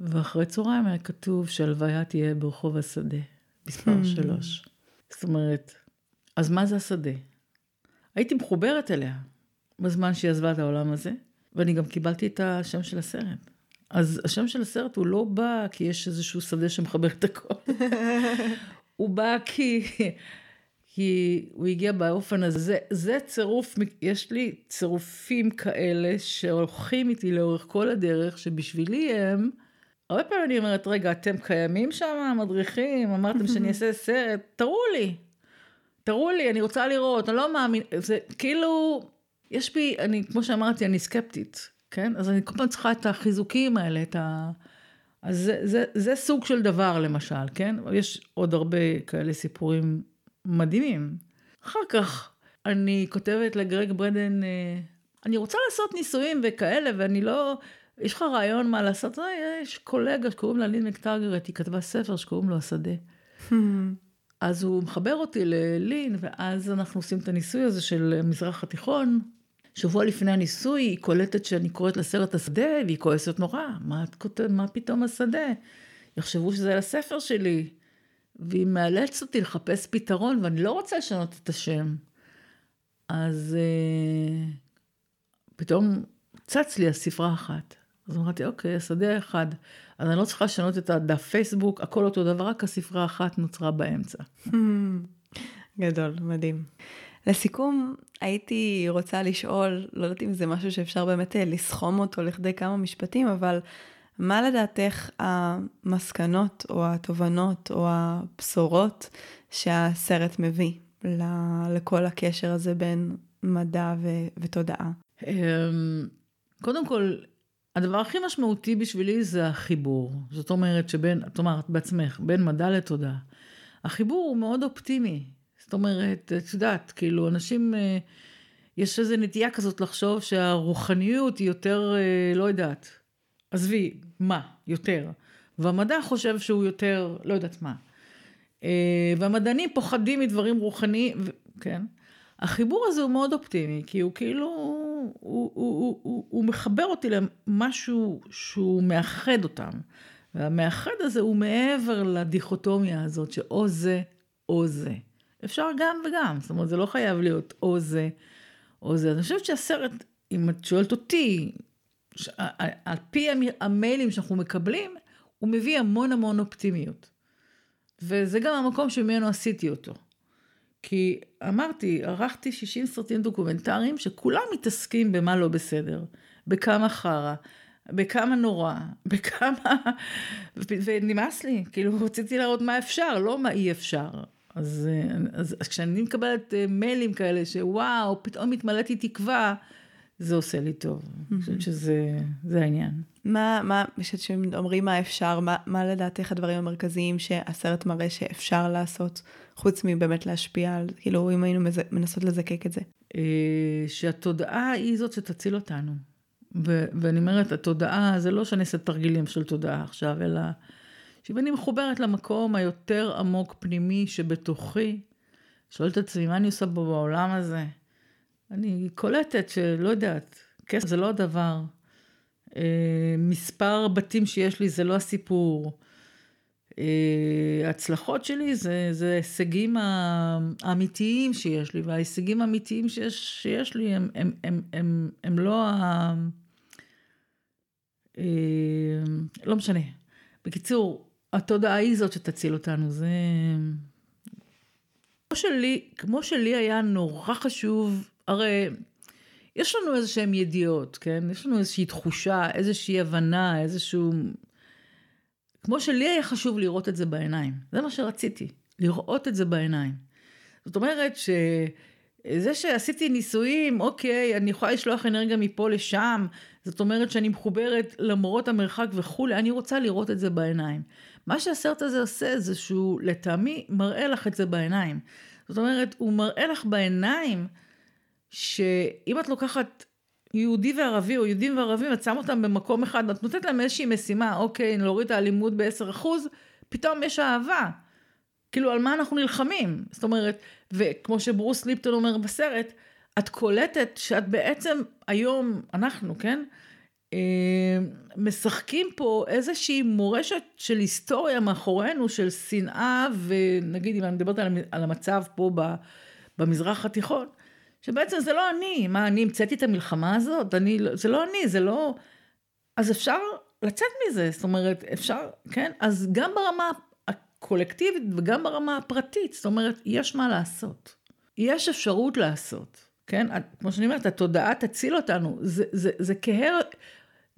ואחרי צהריים היה כתוב שהלוויה תהיה ברחוב השדה, מספר hmm. שלוש. זאת אומרת, אז מה זה השדה? הייתי מחוברת אליה בזמן שהיא עזבה את העולם הזה, ואני גם קיבלתי את השם של הסרט. אז השם של הסרט הוא לא בא כי יש איזשהו שדה שמחבר את הכל. [laughs] הוא בא כי, כי הוא הגיע באופן הזה. זה, זה צירוף, יש לי צירופים כאלה שהולכים איתי לאורך כל הדרך, שבשבילי הם... הרבה פעמים אני אומרת, רגע, אתם קיימים שם, מדריכים, אמרתם שאני אעשה סרט, תראו לי, תראו לי, אני רוצה לראות, אני לא מאמין, זה כאילו, יש בי, אני, כמו שאמרתי, אני סקפטית, כן? אז אני כל פעם צריכה את החיזוקים האלה, את ה... אז זה, זה, זה סוג של דבר, למשל, כן? יש עוד הרבה כאלה סיפורים מדהימים. אחר כך, אני כותבת לגרג ברדן, אה, אני רוצה לעשות ניסויים וכאלה, ואני לא... יש לך רעיון מה לעשות? יש קולגה שקוראים לה לין מקטרגרט, היא כתבה ספר שקוראים לו השדה. אז הוא מחבר אותי ללין, ואז אנחנו עושים את הניסוי הזה של המזרח התיכון. שבוע לפני הניסוי היא קולטת שאני קוראת לסרט השדה, והיא כועסת נורא, מה את כותבת, מה פתאום השדה? יחשבו שזה על הספר שלי. והיא מאלצת אותי לחפש פתרון, ואני לא רוצה לשנות את השם. אז uh, פתאום צץ לי הספרה אחת. אז אמרתי, אוקיי, השדה אחד. אז אני לא צריכה לשנות את הדף פייסבוק, הכל אותו דבר, רק הספרה אחת נוצרה באמצע. [laughs] גדול, מדהים. לסיכום, הייתי רוצה לשאול, לא יודעת אם זה משהו שאפשר באמת אה, לסכום אותו לכדי כמה משפטים, אבל מה לדעתך המסקנות או התובנות או הבשורות שהסרט מביא לכל הקשר הזה בין מדע ו- ותודעה? אמ, קודם כל, הדבר הכי משמעותי בשבילי זה החיבור. זאת אומרת שבין, את אומרת בעצמך, בין מדע לתודעה. החיבור הוא מאוד אופטימי. זאת אומרת, את יודעת, כאילו, אנשים, אה, יש איזו נטייה כזאת לחשוב שהרוחניות היא יותר, אה, לא יודעת, עזבי, מה, יותר. והמדע חושב שהוא יותר, לא יודעת מה. אה, והמדענים פוחדים מדברים רוחניים, כן? החיבור הזה הוא מאוד אופטימי, כי הוא כאילו, הוא, הוא, מחבר אותי למשהו שהוא מאחד אותם. והמאחד הזה הוא מעבר לדיכוטומיה הזאת, שאו זה או זה. אפשר גם וגם, זאת אומרת, זה לא חייב להיות או זה או זה. אני חושבת שהסרט, אם את שואלת אותי, על פי המיילים שאנחנו מקבלים, הוא מביא המון המון אופטימיות. וזה גם המקום שממנו עשיתי אותו. כי אמרתי, ערכתי 60 סרטים דוקומנטריים שכולם מתעסקים במה לא בסדר, בכמה חרא, בכמה נורא, [laughs] בכמה... ונמאס לי, כאילו רציתי להראות מה אפשר, לא מה אי אפשר. אז, אז, אז כשאני מקבלת אה, מיילים כאלה שוואו, פתאום התמלאתי תקווה, זה עושה לי טוב. אני חושבת שזה העניין. מה, מה, כשאומרים מה אפשר, מה, מה לדעתך הדברים המרכזיים שהסרט מראה שאפשר לעשות, חוץ מבאמת להשפיע על, כאילו, אם היינו מנסות לזקק את זה? שהתודעה היא זאת שתציל אותנו. ו- ואני אומרת, התודעה, זה לא שאני אעשה תרגילים של תודעה עכשיו, אלא שאם אני מחוברת למקום היותר עמוק פנימי שבתוכי, שואלת את עצמי, מה אני עושה פה בעולם הזה? אני קולטת שלא יודעת, כסף זה לא הדבר. אה, מספר בתים שיש לי זה לא הסיפור. ההצלחות שלי זה, זה ההישגים האמיתיים שיש לי, וההישגים האמיתיים שיש, שיש לי הם, הם, הם, הם, הם לא ה... אה, לא משנה. בקיצור, התודעה היא זאת שתציל אותנו, זה... כמו שלי, כמו שלי היה נורא חשוב, הרי יש לנו איזה שהן ידיעות, כן? יש לנו איזושהי תחושה, איזושהי הבנה, איזשהו... כמו שלי היה חשוב לראות את זה בעיניים. זה מה שרציתי, לראות את זה בעיניים. זאת אומרת שזה שעשיתי ניסויים, אוקיי, אני יכולה לשלוח אנרגיה מפה לשם, זאת אומרת שאני מחוברת למרות המרחק וכולי, אני רוצה לראות את זה בעיניים. מה שהסרט הזה עושה זה שהוא לטעמי מראה לך את זה בעיניים. זאת אומרת, הוא מראה לך בעיניים שאם את לוקחת יהודי וערבי או יהודים וערבים, את שמה אותם במקום אחד, את נותנת להם איזושהי משימה, אוקיי, להוריד את האלימות ב-10%, פתאום יש אהבה. כאילו, על מה אנחנו נלחמים? זאת אומרת, וכמו שברוס ליפטון אומר בסרט, את קולטת שאת בעצם היום, אנחנו, כן? אה, משחקים פה איזושהי מורשת של היסטוריה מאחורינו, של שנאה, ונגיד אם אני מדברת על המצב פה במזרח התיכון, שבעצם זה לא אני, מה, אני המצאתי את המלחמה הזאת? אני, לא, זה לא אני, זה לא... אז אפשר לצאת מזה, זאת אומרת, אפשר, כן? אז גם ברמה הקולקטיבית וגם ברמה הפרטית, זאת אומרת, יש מה לעשות. יש אפשרות לעשות, כן? כמו שאני אומרת, התודעה תציל אותנו, זה, זה, זה כהר...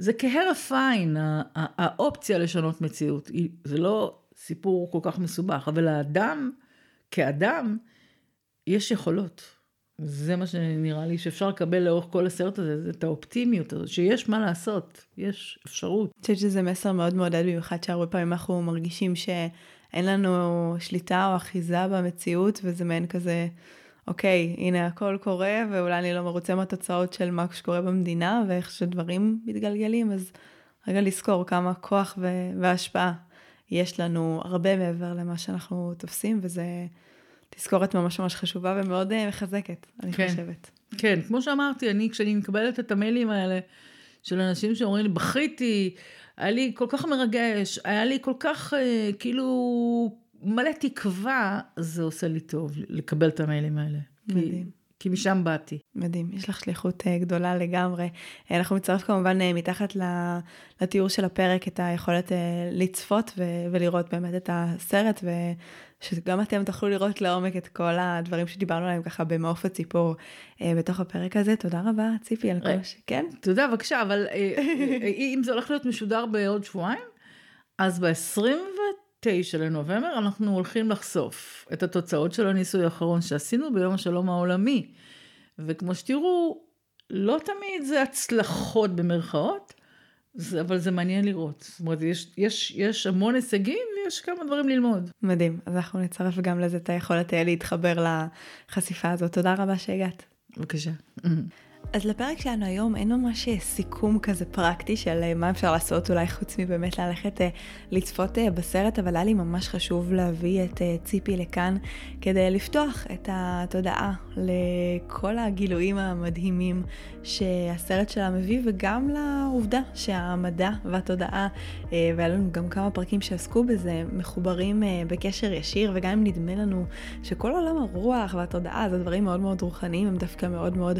זה כהרף עין, האופציה לשנות מציאות. זה לא סיפור כל כך מסובך, אבל האדם, כאדם, יש יכולות. זה מה שנראה לי שאפשר לקבל לאורך כל הסרט הזה, זה את האופטימיות הזאת, שיש מה לעשות, יש אפשרות. אני חושבת שזה מסר מאוד מעודד, במיוחד שהרבה פעמים אנחנו מרגישים שאין לנו שליטה או אחיזה במציאות, וזה מעין כזה, אוקיי, הנה הכל קורה, ואולי אני לא מרוצה מהתוצאות של מה שקורה במדינה, ואיך שדברים מתגלגלים, אז רגע לזכור כמה כוח והשפעה יש לנו הרבה מעבר למה שאנחנו תופסים, וזה... תזכורת ממש ממש חשובה ומאוד אה, מחזקת, אני כן. חושבת. כן, כמו שאמרתי, אני, כשאני מקבלת את המיילים האלה של אנשים שאומרים לי, בכיתי, היה לי כל כך מרגש, היה לי כל כך, אה, כאילו, מלא תקווה, זה עושה לי טוב לקבל את המיילים האלה. מדהים. כי... כי משם באתי. מדהים, יש לך שליחות uh, גדולה לגמרי. Uh, אנחנו מצטרף כמובן מתחת לתיאור של הפרק את היכולת לצפות ולראות באמת את הסרט, ושגם אתם תוכלו לראות לעומק את כל הדברים שדיברנו עליהם ככה במעוף הציפור uh, בתוך הפרק הזה. תודה רבה, ציפי, על כל ש... כן? תודה, בבקשה, אבל uh, אם זה הולך להיות משודר בעוד שבועיים, אז ב-29 לנובמבר אנחנו הולכים לחשוף את התוצאות של הניסוי האחרון שעשינו ביום השלום העולמי. וכמו שתראו, לא תמיד זה הצלחות במרכאות, זה, אבל זה מעניין לראות. זאת אומרת, יש, יש, יש המון הישגים ויש כמה דברים ללמוד. מדהים, אז אנחנו נצרף גם לזה את היכולת להתחבר לחשיפה הזאת. תודה רבה שהגעת. בבקשה. אז לפרק שלנו היום אין ממש אה, סיכום כזה פרקטי של אה, מה אפשר לעשות אולי חוץ מבאמת ללכת אה, לצפות בסרט, אבל היה לי ממש חשוב להביא את ציפי לכאן כדי לפתוח את התודעה לכל הגילויים המדהימים שהסרט שלה מביא, וגם לעובדה שהמדע והתודעה, והיה לנו גם כמה פרקים שעסקו בזה, מחוברים בקשר ישיר, וגם אם נדמה לנו שכל עולם הרוח והתודעה זה דברים מאוד מאוד רוחניים, הם דווקא מאוד מאוד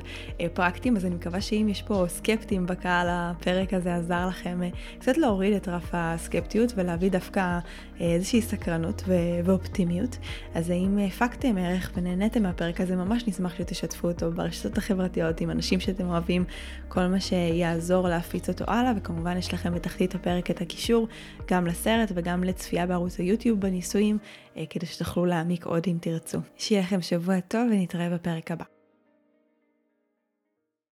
פרקטיים. פרקטיים, אז אני מקווה שאם יש פה סקפטים בקהל, הפרק הזה עזר לכם אה, קצת להוריד את רף הסקפטיות ולהביא דווקא אה, איזושהי סקרנות ואופטימיות. אז אם הפקתם ערך ונהניתם מהפרק הזה, ממש נשמח שתשתפו אותו ברשתות החברתיות עם אנשים שאתם אוהבים, כל מה שיעזור להפיץ אותו הלאה, וכמובן יש לכם בתחתית הפרק את הקישור גם לסרט וגם לצפייה בערוץ היוטיוב בניסויים, אה, כדי שתוכלו להעמיק עוד אם תרצו. שיהיה לכם שבוע טוב ונתראה בפרק הבא.